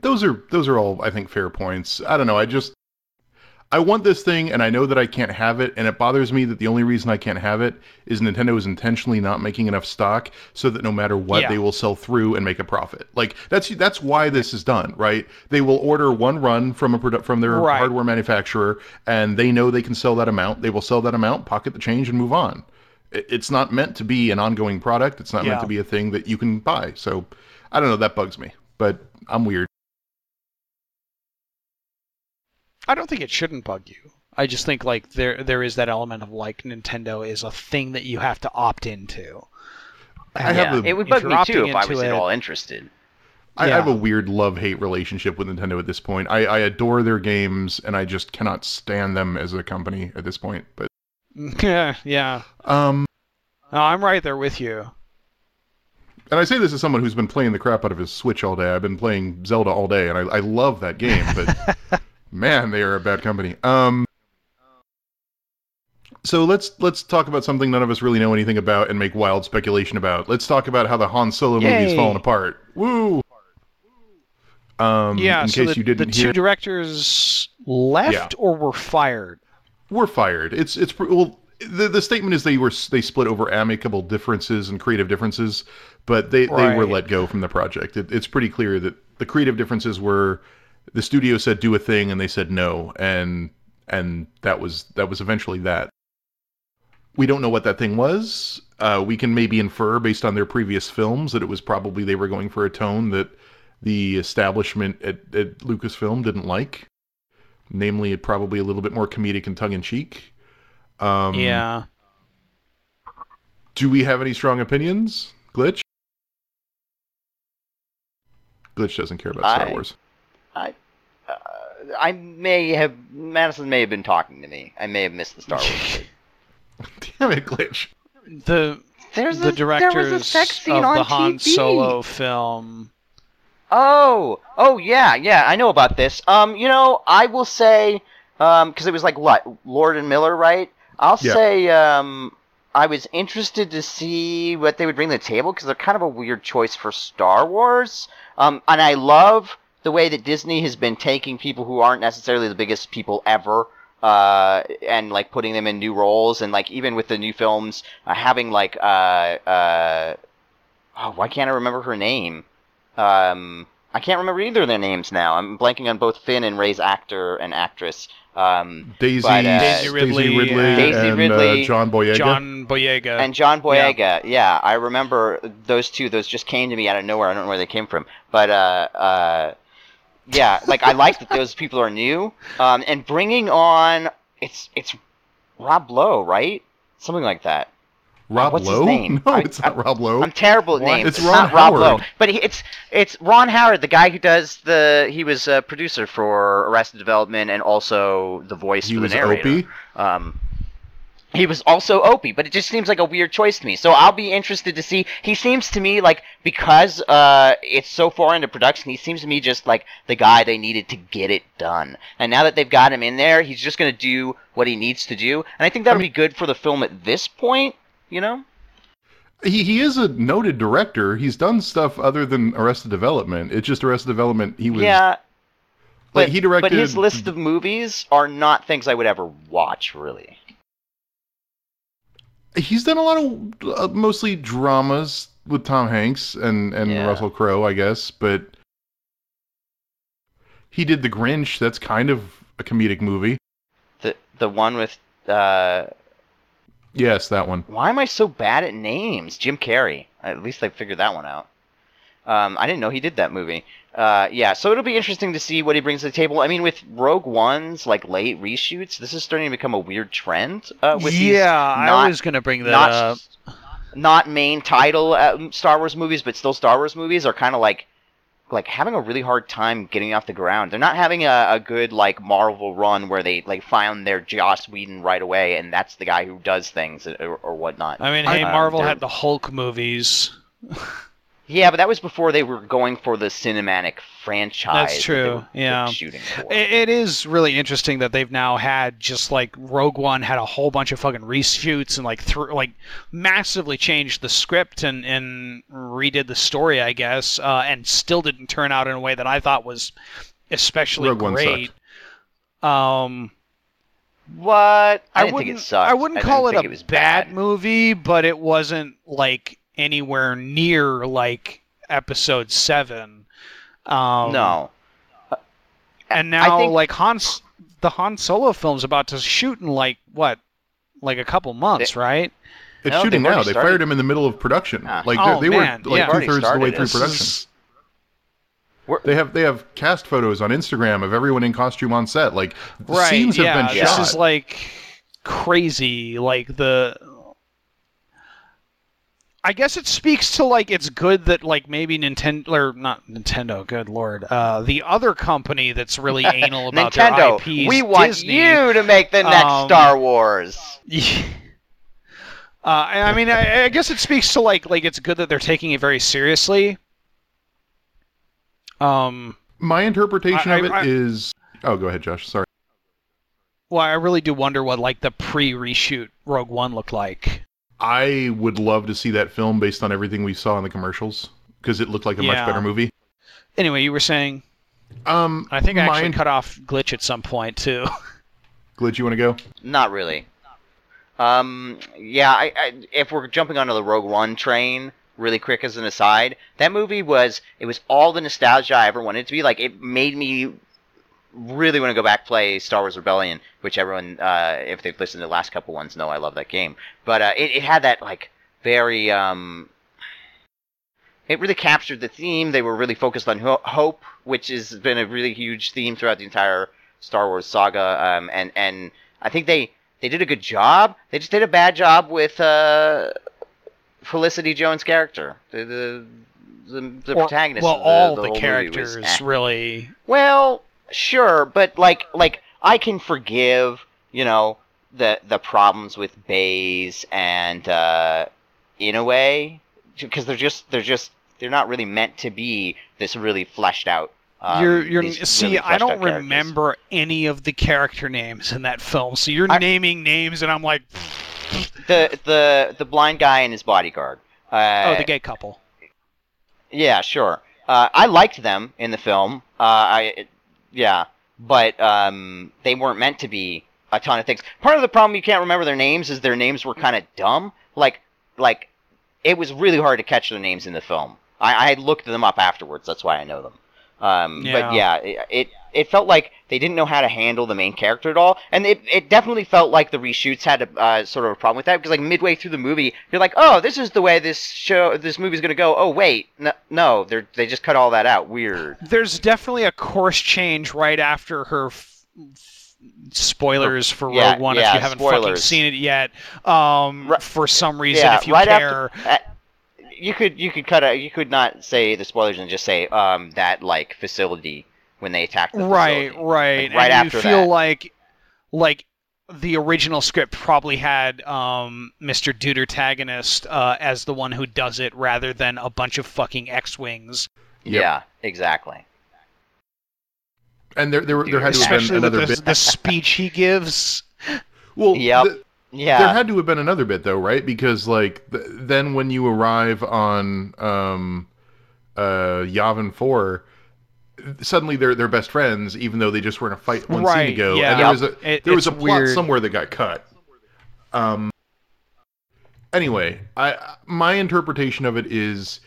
[SPEAKER 1] Those are those are all I think fair points. I don't know. I just I want this thing, and I know that I can't have it, and it bothers me that the only reason I can't have it is Nintendo is intentionally not making enough stock so that no matter what,
[SPEAKER 2] Yeah.
[SPEAKER 1] they will sell through and make a profit. Like that's that's why this is done, right? They will order one run from a produ- from their
[SPEAKER 2] Right.
[SPEAKER 1] hardware manufacturer, and they know they can sell that amount. They will sell that amount, pocket the change, and move on. It- It's not meant to be an ongoing product. It's not meant to be a thing that you can buy. So I don't know. That bugs me, but I'm weird.
[SPEAKER 2] I don't think it shouldn't bug you. I just think like there there is that element of like Nintendo is a thing that you have to opt into.
[SPEAKER 1] I
[SPEAKER 2] And
[SPEAKER 1] have
[SPEAKER 3] yeah,
[SPEAKER 1] a-
[SPEAKER 3] it would bug me too if I
[SPEAKER 2] into
[SPEAKER 3] was at all interested.
[SPEAKER 1] I, I have a weird love hate relationship with Nintendo at this point. I, I adore their games, and I just cannot stand them as a company at this point. But
[SPEAKER 2] yeah, <laughs> yeah.
[SPEAKER 1] um,
[SPEAKER 2] No, I'm right there with you.
[SPEAKER 1] and I say this as someone who's been playing the crap out of his Switch all day. I've been playing Zelda all day, and I, I love that game. But <laughs> man, they are a bad company. Um, so let's let's talk about something none of us really know anything about and make wild speculation about. Let's talk about how the Han Solo movie is
[SPEAKER 2] Yay.
[SPEAKER 1] falling apart. Woo! Um,
[SPEAKER 2] yeah,
[SPEAKER 1] in
[SPEAKER 2] so
[SPEAKER 1] case
[SPEAKER 2] the,
[SPEAKER 1] you didn't
[SPEAKER 2] the
[SPEAKER 1] hear,
[SPEAKER 2] two directors left
[SPEAKER 1] Yeah.
[SPEAKER 2] or were fired.
[SPEAKER 1] Were fired. It's it's well. The, the statement is they were they split over amicable differences and creative differences, but they, they were let go from the project. It, it's pretty clear that the creative differences were the studio said do a thing and they said no, and and that was that was eventually that. We don't know what that thing was. Uh, we can maybe infer based on their previous films that it was probably they were going for a tone that the establishment at, at Lucasfilm didn't like. Namely, it probably a little bit more comedic and tongue in cheek. Um,
[SPEAKER 2] yeah.
[SPEAKER 1] Do we have any strong opinions? Glitch? Glitch doesn't care about Star
[SPEAKER 3] I-
[SPEAKER 1] Wars.
[SPEAKER 3] I, uh, I may have Madison may have been talking to me. I may have missed the Star Wars. <laughs>
[SPEAKER 1] Damn it, Glitch.
[SPEAKER 2] The
[SPEAKER 4] There's
[SPEAKER 2] the
[SPEAKER 4] a,
[SPEAKER 2] directors
[SPEAKER 4] there was a sex scene
[SPEAKER 2] of
[SPEAKER 4] on
[SPEAKER 2] the Han
[SPEAKER 4] TV.
[SPEAKER 2] Solo film.
[SPEAKER 3] Oh, oh yeah, yeah, I know about this. Um, you know, I will say, um, because it was like what Lord and Miller, right? I'll
[SPEAKER 1] Yeah.
[SPEAKER 3] say, um, I was interested to see what they would bring to the table because they're kind of a weird choice for Star Wars. Um, and I love the way that Disney has been taking people who aren't necessarily the biggest people ever. Uh, and like putting them in new roles, and like even with the new films, uh, having like uh, uh, oh, why can't I remember her name? Um, I can't remember either of their names now. I'm blanking on both Finn and Rey's actor and actress. Um,
[SPEAKER 1] Daisy,
[SPEAKER 3] But, uh,
[SPEAKER 2] Daisy Ridley
[SPEAKER 1] Ridley,
[SPEAKER 2] and-
[SPEAKER 3] Daisy
[SPEAKER 1] and
[SPEAKER 3] Ridley,
[SPEAKER 1] uh, John Boyega.
[SPEAKER 2] John Boyega.
[SPEAKER 3] and John Boyega. Yeah. I remember those two. Those just came to me out of nowhere. I don't know where they came from, but uh, uh, yeah, like I like that those people are new. Um, and bringing on it's it's Rob Lowe, right? Something like that.
[SPEAKER 1] Rob
[SPEAKER 3] what's his
[SPEAKER 1] Lowe?
[SPEAKER 3] name? <laughs>
[SPEAKER 1] No,
[SPEAKER 3] I-
[SPEAKER 1] it's not Rob Lowe.
[SPEAKER 3] I'm terrible at
[SPEAKER 2] What?
[SPEAKER 3] names.
[SPEAKER 1] It's Ron
[SPEAKER 3] not Rob Lowe, but he, it's it's Ron Howard, the guy who does the. He was a producer for Arrested Development and also the voice
[SPEAKER 1] he
[SPEAKER 3] for the narrator.
[SPEAKER 1] Opie.
[SPEAKER 3] Um, he was also Opie, but it just seems like a weird choice to me. So I'll be interested to see. He seems to me like because uh, it's so far into production, he seems to me just like the guy they needed to get it done. And now that they've got him in there, he's just going to do what he needs to do. And I think that'll be good for the film at this point. You know?
[SPEAKER 1] He he is a noted director. He's done stuff other than Arrested Development. It's just Arrested Development. He was
[SPEAKER 3] yeah.
[SPEAKER 1] like
[SPEAKER 3] But
[SPEAKER 1] he directed.
[SPEAKER 3] But his list of movies are not things I would ever watch, really.
[SPEAKER 1] He's done a lot of uh, mostly dramas with Tom Hanks and and
[SPEAKER 3] Yeah.
[SPEAKER 1] Russell Crowe, I guess. But he did The Grinch. That's kind of a comedic movie.
[SPEAKER 3] The the one with uh,
[SPEAKER 1] Yes, that one.
[SPEAKER 3] Why am I so bad at names? Jim Carrey. At least I figured that one out. Um, I didn't know he did that movie. Uh, yeah, so it'll be interesting to see what he brings to the table. I mean, with Rogue One's like late reshoots, this is starting to become a weird trend. Uh, with these
[SPEAKER 2] yeah, I
[SPEAKER 3] not-
[SPEAKER 2] was gonna bring that
[SPEAKER 3] not
[SPEAKER 2] up.
[SPEAKER 3] not main title uh, Star Wars movies, but still Star Wars movies are kind of like like having a really hard time getting off the ground. They're not having a, a good like Marvel run where they like found their Joss Whedon right away, and that's the guy who does things or, or whatnot.
[SPEAKER 2] I mean, hey,
[SPEAKER 3] Um,
[SPEAKER 2] Marvel
[SPEAKER 3] they're-
[SPEAKER 2] had the Hulk movies. <laughs>
[SPEAKER 3] Yeah, but that was before they were going for the cinematic franchise.
[SPEAKER 2] That's
[SPEAKER 3] that they
[SPEAKER 2] true,
[SPEAKER 3] were
[SPEAKER 2] yeah.
[SPEAKER 3] Shooting for.
[SPEAKER 2] It, it is really interesting that they've now had just like Rogue One had a whole bunch of fucking reshoots and like thr like massively changed the script and and redid the story, I guess, uh, and still didn't turn out in a way that I thought was especially
[SPEAKER 1] Rogue One
[SPEAKER 2] great. Um,
[SPEAKER 3] what? I,
[SPEAKER 2] I,
[SPEAKER 3] didn't
[SPEAKER 2] wouldn't.
[SPEAKER 3] think it sucked.
[SPEAKER 2] I wouldn't
[SPEAKER 3] didn't
[SPEAKER 2] call it a
[SPEAKER 3] it was
[SPEAKER 2] bad,
[SPEAKER 3] bad.
[SPEAKER 2] movie, but it wasn't like anywhere near like Episode Seven. Um,
[SPEAKER 3] no.
[SPEAKER 2] and now
[SPEAKER 3] think-
[SPEAKER 2] like Han's the Han Solo film's about to shoot in like what, like a couple months, right?
[SPEAKER 1] It's
[SPEAKER 3] No,
[SPEAKER 1] shooting now. They
[SPEAKER 3] started.
[SPEAKER 1] fired him in the middle of production.
[SPEAKER 3] Ah.
[SPEAKER 1] Like
[SPEAKER 2] Oh,
[SPEAKER 1] they, they
[SPEAKER 2] man,
[SPEAKER 1] were like
[SPEAKER 2] yeah.
[SPEAKER 1] two thirds of the way through
[SPEAKER 3] already started
[SPEAKER 1] production.
[SPEAKER 2] Is-
[SPEAKER 1] They have they have cast photos on Instagram of everyone in costume on set. Like the
[SPEAKER 2] right.
[SPEAKER 1] scenes
[SPEAKER 2] yeah,
[SPEAKER 1] have been
[SPEAKER 2] this
[SPEAKER 1] shot.
[SPEAKER 2] is like crazy. Like the. I guess it speaks to like it's good that like maybe Nintendo or not Nintendo, good lord, uh, the other company that's really <laughs> anal about
[SPEAKER 3] Nintendo,
[SPEAKER 2] their IPs,
[SPEAKER 3] we want
[SPEAKER 2] Disney,
[SPEAKER 3] you to make the next
[SPEAKER 2] Um,
[SPEAKER 3] Star Wars. <laughs>
[SPEAKER 2] Yeah. Uh, I I mean, I, I guess it speaks to like like it's good that they're taking it very seriously. Um,
[SPEAKER 1] My interpretation
[SPEAKER 2] I-
[SPEAKER 1] of it
[SPEAKER 2] I-
[SPEAKER 1] is. Oh, go ahead, Josh. Sorry.
[SPEAKER 2] well, I really do wonder what like the pre-reshoot Rogue One looked like.
[SPEAKER 1] I would love to see that film based on everything we saw in the commercials because it looked like a
[SPEAKER 2] Yeah.
[SPEAKER 1] much better movie.
[SPEAKER 2] Anyway, you were saying.
[SPEAKER 1] Um,
[SPEAKER 2] I think I
[SPEAKER 1] my
[SPEAKER 2] actually cut off glitch at some point too. <laughs>
[SPEAKER 1] Glitch, you want to go?
[SPEAKER 3] Not really. Um, yeah, I, I, if we're jumping onto the Rogue One train really quick as an aside, that movie was it was all the nostalgia I ever wanted it to be. Like it made me really want to go back play Star Wars Rebellion, which everyone, uh, if they've listened to the last couple ones, know I love that game. But uh, it, it had that like very um, it really captured the theme. They were really focused on ho- hope, which has been a really huge theme throughout the entire Star Wars saga. Um, and and I think they they did a good job. They just did a bad job with uh, Felicity Jones' character, the the the, the
[SPEAKER 2] Or-
[SPEAKER 3] protagonist.
[SPEAKER 2] Well,
[SPEAKER 3] of
[SPEAKER 2] all
[SPEAKER 3] the,
[SPEAKER 2] the, characters really.
[SPEAKER 3] Well, sure, but like like I can forgive, you know, the the problems with Baze and uh in a way because they're just they're just they're not really meant to be this really fleshed out um,
[SPEAKER 2] you're you're see.
[SPEAKER 3] really
[SPEAKER 2] I don't remember any of the character names in that film. So you're
[SPEAKER 3] I-
[SPEAKER 2] naming names, and I'm like,
[SPEAKER 3] the the the blind guy and his bodyguard. Uh,
[SPEAKER 2] oh, the gay couple.
[SPEAKER 3] Yeah, sure. uh, I liked them in the film. Uh, I, yeah, but um, they weren't meant to be a ton of things. Part of the problem you can't remember their names is their names were kind of dumb. Like, like it was really hard to catch their names in the film. I, I looked them up afterwards. That's why I know them. Um, But
[SPEAKER 2] Yeah.
[SPEAKER 3] yeah, it, it it felt like they didn't know how to handle the main character at all, and it, it definitely felt like the reshoots had a uh, sort of a problem with that because like midway through the movie, you're like, oh, this is the way this show, this movie's gonna go. Oh wait, no, no, they they just cut all that out. Weird.
[SPEAKER 2] There's definitely a course change right after her. F- spoilers for
[SPEAKER 3] Yeah,
[SPEAKER 2] Rogue One if you haven't fucking seen it yet. Um, for some reason,
[SPEAKER 3] yeah,
[SPEAKER 2] if you
[SPEAKER 3] right
[SPEAKER 2] care,
[SPEAKER 3] after. You could you could cut out you could not say the spoilers and just say um that like facility when they attacked the
[SPEAKER 2] right,
[SPEAKER 3] facility.
[SPEAKER 2] right,
[SPEAKER 3] Like, right
[SPEAKER 2] and
[SPEAKER 3] after
[SPEAKER 2] you feel
[SPEAKER 3] that.
[SPEAKER 2] like, like the original script probably had um, Mr. Deuteragonist uh, as the one who does it, rather than a bunch of fucking X-wings.
[SPEAKER 1] Yep.
[SPEAKER 3] Yeah, exactly.
[SPEAKER 1] And there, there, there had to have been
[SPEAKER 2] Especially
[SPEAKER 1] another
[SPEAKER 2] with the,
[SPEAKER 1] bit.
[SPEAKER 2] the speech he gives.
[SPEAKER 1] Well,
[SPEAKER 3] Yep.
[SPEAKER 1] th-
[SPEAKER 3] Yeah.
[SPEAKER 1] there had to have been another bit though, right? Because like th- then when you arrive on um, uh, Yavin Four, suddenly they're they're best friends, even though they just were in a fight one scene ago.
[SPEAKER 2] yeah.
[SPEAKER 1] And there
[SPEAKER 3] Yep.
[SPEAKER 1] was a
[SPEAKER 2] It-
[SPEAKER 1] there was a plot
[SPEAKER 2] weird.
[SPEAKER 1] somewhere that got cut. Um. Anyway, I my interpretation of it is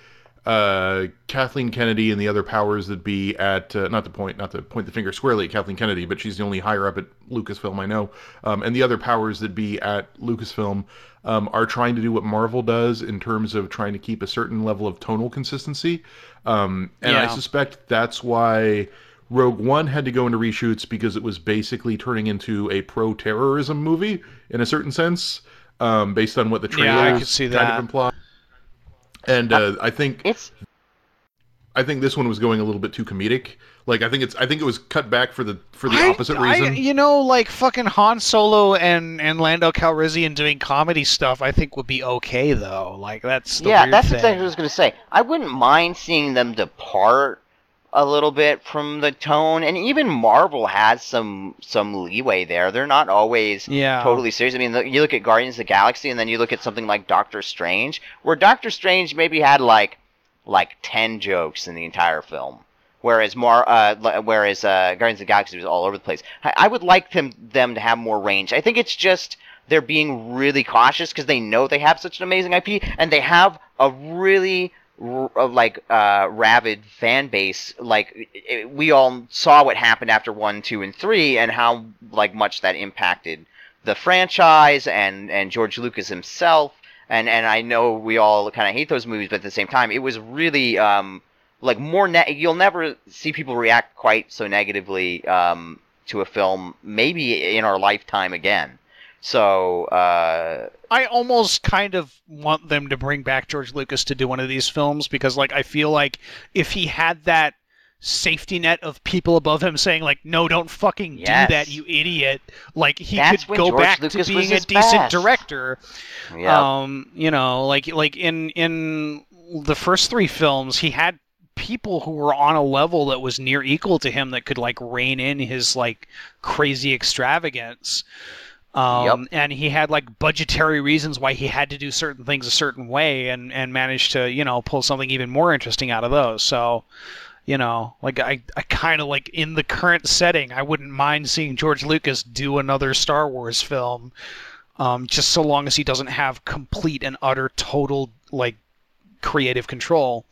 [SPEAKER 1] uh, Kathleen Kennedy and the other powers that be at uh, not to point not to point the finger squarely at Kathleen Kennedy, but she's the only higher up at Lucasfilm I know, um, and the other powers that be at Lucasfilm um, are trying to do what Marvel does in terms of trying to keep a certain level of tonal consistency, um, and I suspect that's why. Rogue One had to go into reshoots because it was basically turning into a pro-terrorism movie in a certain sense, um, based on what the trailers
[SPEAKER 2] Yeah, I could see
[SPEAKER 1] kind
[SPEAKER 2] that.
[SPEAKER 1] of imply. And uh, I think
[SPEAKER 3] It's
[SPEAKER 1] I think this one was going a little bit too comedic. Like I think it's I think it was cut back for the for the
[SPEAKER 2] I-
[SPEAKER 1] opposite
[SPEAKER 2] I-
[SPEAKER 1] reason.
[SPEAKER 2] you know, like fucking Han Solo and and Lando Calrissian doing comedy stuff, I think would be okay though. Like that's the
[SPEAKER 3] yeah,
[SPEAKER 2] weird
[SPEAKER 3] that's
[SPEAKER 2] thing.
[SPEAKER 3] exactly what I was gonna say. I wouldn't mind seeing them depart a little bit from the tone, and even Marvel has some some leeway there. They're not always
[SPEAKER 2] Yeah.
[SPEAKER 3] totally serious. I mean, you look at Guardians of the Galaxy, and then you look at something like Doctor Strange, where Doctor Strange maybe had like like ten jokes in the entire film. Whereas Mar, uh, whereas uh, Guardians of the Galaxy was all over the place. I, I would like them them to have more range. I think it's just they're being really cautious because they know they have such an amazing IP and they have a really like uh, rabid fan base. Like i- i- we all saw what happened after one, two, and three, and how like much that impacted the franchise and and George Lucas himself. And and I know we all kind of hate those movies, but at the same time, it was really um, like more. Ne- you'll never see people react quite so negatively um, to a film, maybe in our lifetime again. So uh,
[SPEAKER 2] I almost kind of want them to bring back George Lucas to do one of these films because like I feel like if he had that safety net of people above him saying like no don't fucking
[SPEAKER 3] Yes.
[SPEAKER 2] do that you idiot like he
[SPEAKER 3] That's
[SPEAKER 2] could go
[SPEAKER 3] George
[SPEAKER 2] back
[SPEAKER 3] Lucas
[SPEAKER 2] to being a decent
[SPEAKER 3] best.
[SPEAKER 2] director
[SPEAKER 3] yeah,
[SPEAKER 2] um you know like like in in the first three films he had people who were on a level that was near equal to him that could like rein in his like crazy extravagance um, and he had like budgetary reasons why he had to do certain things a certain way and and managed to you know pull something even more interesting out of those so you know like i i kind of like in the current setting i wouldn't mind seeing george lucas do another star wars film um, just so long as he doesn't have complete and utter total like creative control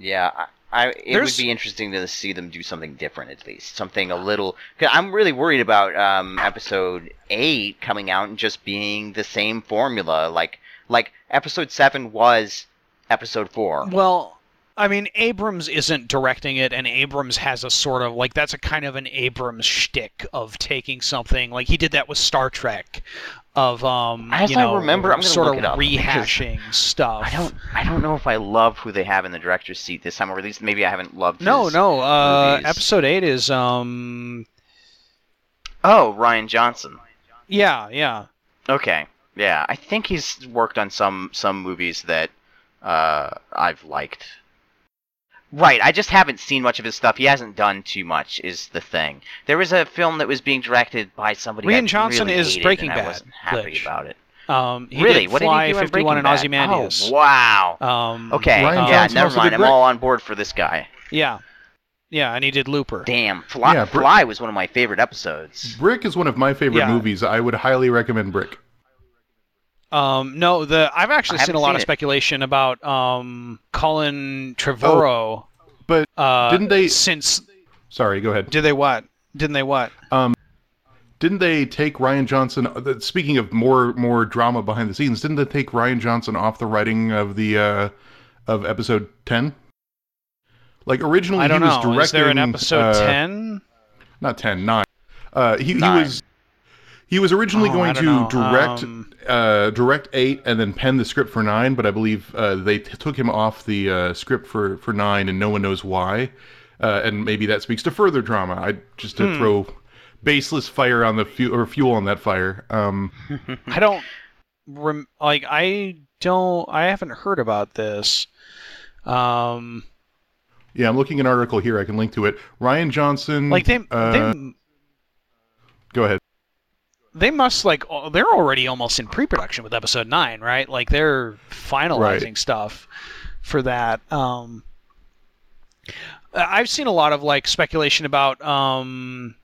[SPEAKER 3] yeah. I, it
[SPEAKER 2] There's-
[SPEAKER 3] would be interesting to see them do something different at least, something a little. Cause I'm really worried about um, episode eight coming out and just being the same formula, like like episode seven was episode four.
[SPEAKER 2] Well, I mean, Abrams isn't directing it, and Abrams has a sort of like that's a kind of an Abrams shtick of taking something like he did that with Star Trek, of um,
[SPEAKER 3] As
[SPEAKER 2] you
[SPEAKER 3] I remember, I'm
[SPEAKER 2] sort
[SPEAKER 3] look
[SPEAKER 2] of
[SPEAKER 3] it up,
[SPEAKER 2] rehashing stuff.
[SPEAKER 3] I don't I don't know if I love who they have in the director's seat this time, or at least maybe I haven't loved.
[SPEAKER 2] No, no. Uh,
[SPEAKER 3] movies.
[SPEAKER 2] episode eight is um,
[SPEAKER 3] Oh, Rian Johnson.
[SPEAKER 2] yeah, yeah.
[SPEAKER 3] Okay. Yeah, I think he's worked on some some movies that uh, I've liked. Right, I just haven't seen much of his stuff. He hasn't done too much, is the thing. There was a film that was being directed by somebody.
[SPEAKER 2] Rian Johnson
[SPEAKER 3] really
[SPEAKER 2] is
[SPEAKER 3] hated,
[SPEAKER 2] Breaking
[SPEAKER 3] and I wasn't happy
[SPEAKER 2] Glitch.
[SPEAKER 3] about it.
[SPEAKER 2] Um, he
[SPEAKER 3] really?
[SPEAKER 2] did
[SPEAKER 3] what
[SPEAKER 2] Fly
[SPEAKER 3] did he do in
[SPEAKER 2] 51 and
[SPEAKER 3] Breaking Bad?
[SPEAKER 2] Ozymandias.
[SPEAKER 3] Oh, wow.
[SPEAKER 2] Um,
[SPEAKER 3] Okay,
[SPEAKER 1] Rian
[SPEAKER 3] yeah,
[SPEAKER 1] Johnson
[SPEAKER 3] never mind. I'm all on board for this guy.
[SPEAKER 2] Yeah. Yeah, and he did Looper.
[SPEAKER 3] Damn, Fly,
[SPEAKER 1] Yeah, Brick-
[SPEAKER 3] Fly was one of my favorite episodes.
[SPEAKER 1] Brick is one of my favorite
[SPEAKER 2] Yeah.
[SPEAKER 1] movies. I would highly recommend Brick.
[SPEAKER 2] Um, no, the I've actually
[SPEAKER 3] I
[SPEAKER 2] seen a lot
[SPEAKER 3] seen
[SPEAKER 2] of
[SPEAKER 3] it.
[SPEAKER 2] speculation about um Colin Trevorrow.
[SPEAKER 1] but
[SPEAKER 2] uh,
[SPEAKER 1] didn't they-
[SPEAKER 2] Since
[SPEAKER 1] Sorry, go ahead.
[SPEAKER 2] did they what? Didn't they what?
[SPEAKER 1] Didn't they take Rian Johnson? uh, Speaking of more more drama behind the scenes, didn't they take Rian Johnson off the writing of the uh, of episode ten? Like originally,
[SPEAKER 2] I don't
[SPEAKER 1] he was
[SPEAKER 2] know.
[SPEAKER 1] directing.
[SPEAKER 2] Is there an episode
[SPEAKER 1] uh,
[SPEAKER 2] ten?
[SPEAKER 1] Not ten, nine. Uh, he, he was he was originally
[SPEAKER 2] Oh,
[SPEAKER 1] going to
[SPEAKER 2] know.
[SPEAKER 1] direct
[SPEAKER 2] Um,
[SPEAKER 1] uh, direct eight and then pen the script for nine, but I believe uh, they t- took him off the uh, script for for nine, and no one knows why. Uh, and maybe that speaks to further drama. I just to
[SPEAKER 2] Hmm.
[SPEAKER 1] throw baseless fire on the fuel or fuel on that fire. Um, <laughs>
[SPEAKER 2] I don't rem- like. I don't. I haven't heard about this. Um,
[SPEAKER 1] yeah, I'm looking at an article here. I can link to it. Rian Johnson.
[SPEAKER 2] like they
[SPEAKER 1] uh,
[SPEAKER 2] they
[SPEAKER 1] ahead.
[SPEAKER 2] They must like they're already almost in pre-production with episode nine, right? Like they're finalizing
[SPEAKER 1] Right.
[SPEAKER 2] stuff for that. Um, I've seen a lot of like speculation about um,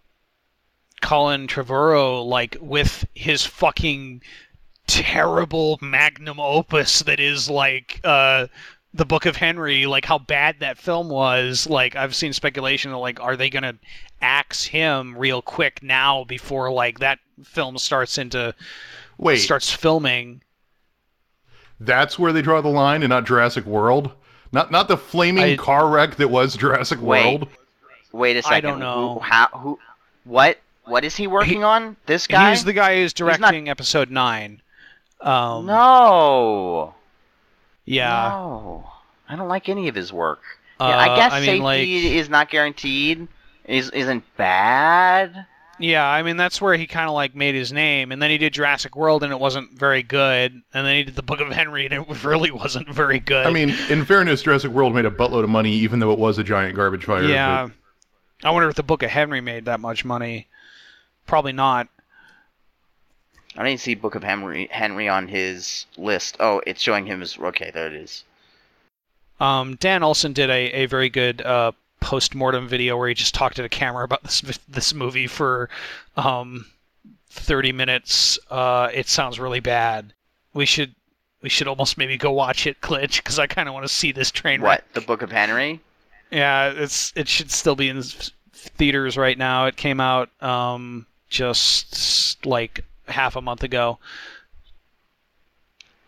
[SPEAKER 2] Colin Trevorrow, like with his fucking terrible magnum opus that is like uh, the Book of Henry, like how bad that film was. Like I've seen speculation of like, are they gonna axe him real quick now before like that film starts into
[SPEAKER 1] Wait,
[SPEAKER 2] starts filming?
[SPEAKER 1] that's where they draw the line, and not Jurassic World. Not not the flaming
[SPEAKER 2] I-
[SPEAKER 1] car wreck that was Jurassic
[SPEAKER 3] Wait.
[SPEAKER 1] World.
[SPEAKER 3] Wait a second.
[SPEAKER 2] I don't know.
[SPEAKER 3] Who, how? Who? What? What is he working on? This guy?
[SPEAKER 2] He's the guy who's
[SPEAKER 3] not-
[SPEAKER 2] directing episode nine. Um,
[SPEAKER 3] no.
[SPEAKER 2] Yeah.
[SPEAKER 3] No. I don't like any of his work.
[SPEAKER 2] Uh,
[SPEAKER 3] yeah, I guess
[SPEAKER 2] I mean,
[SPEAKER 3] safety
[SPEAKER 2] like,
[SPEAKER 3] is not guaranteed. Is isn't bad.
[SPEAKER 2] Yeah, I mean that's where he kind of like made his name, and then he did Jurassic World, and it wasn't very good, and then he did the Book of Henry, and it <laughs> really wasn't very good.
[SPEAKER 1] I mean, in fairness, Jurassic World made a buttload of money, even though it was a giant garbage fire. but-
[SPEAKER 2] yeah. I wonder if the Book of Henry made that much money. Probably not.
[SPEAKER 3] I didn't see Book of Henry Henry on his list. Oh, it's showing him as okay. There it is.
[SPEAKER 2] Um, Dan Olson did a, a very good uh, post mortem video where he just talked to the camera about this this movie for um, 30 minutes. Uh, it sounds really bad. We should we should almost maybe go watch it, Glitch, because I kind of want to see this train wreck.
[SPEAKER 3] What? The Book of Henry?
[SPEAKER 2] Yeah, it's it should still be in theaters right now. It came out um, just like half a month ago.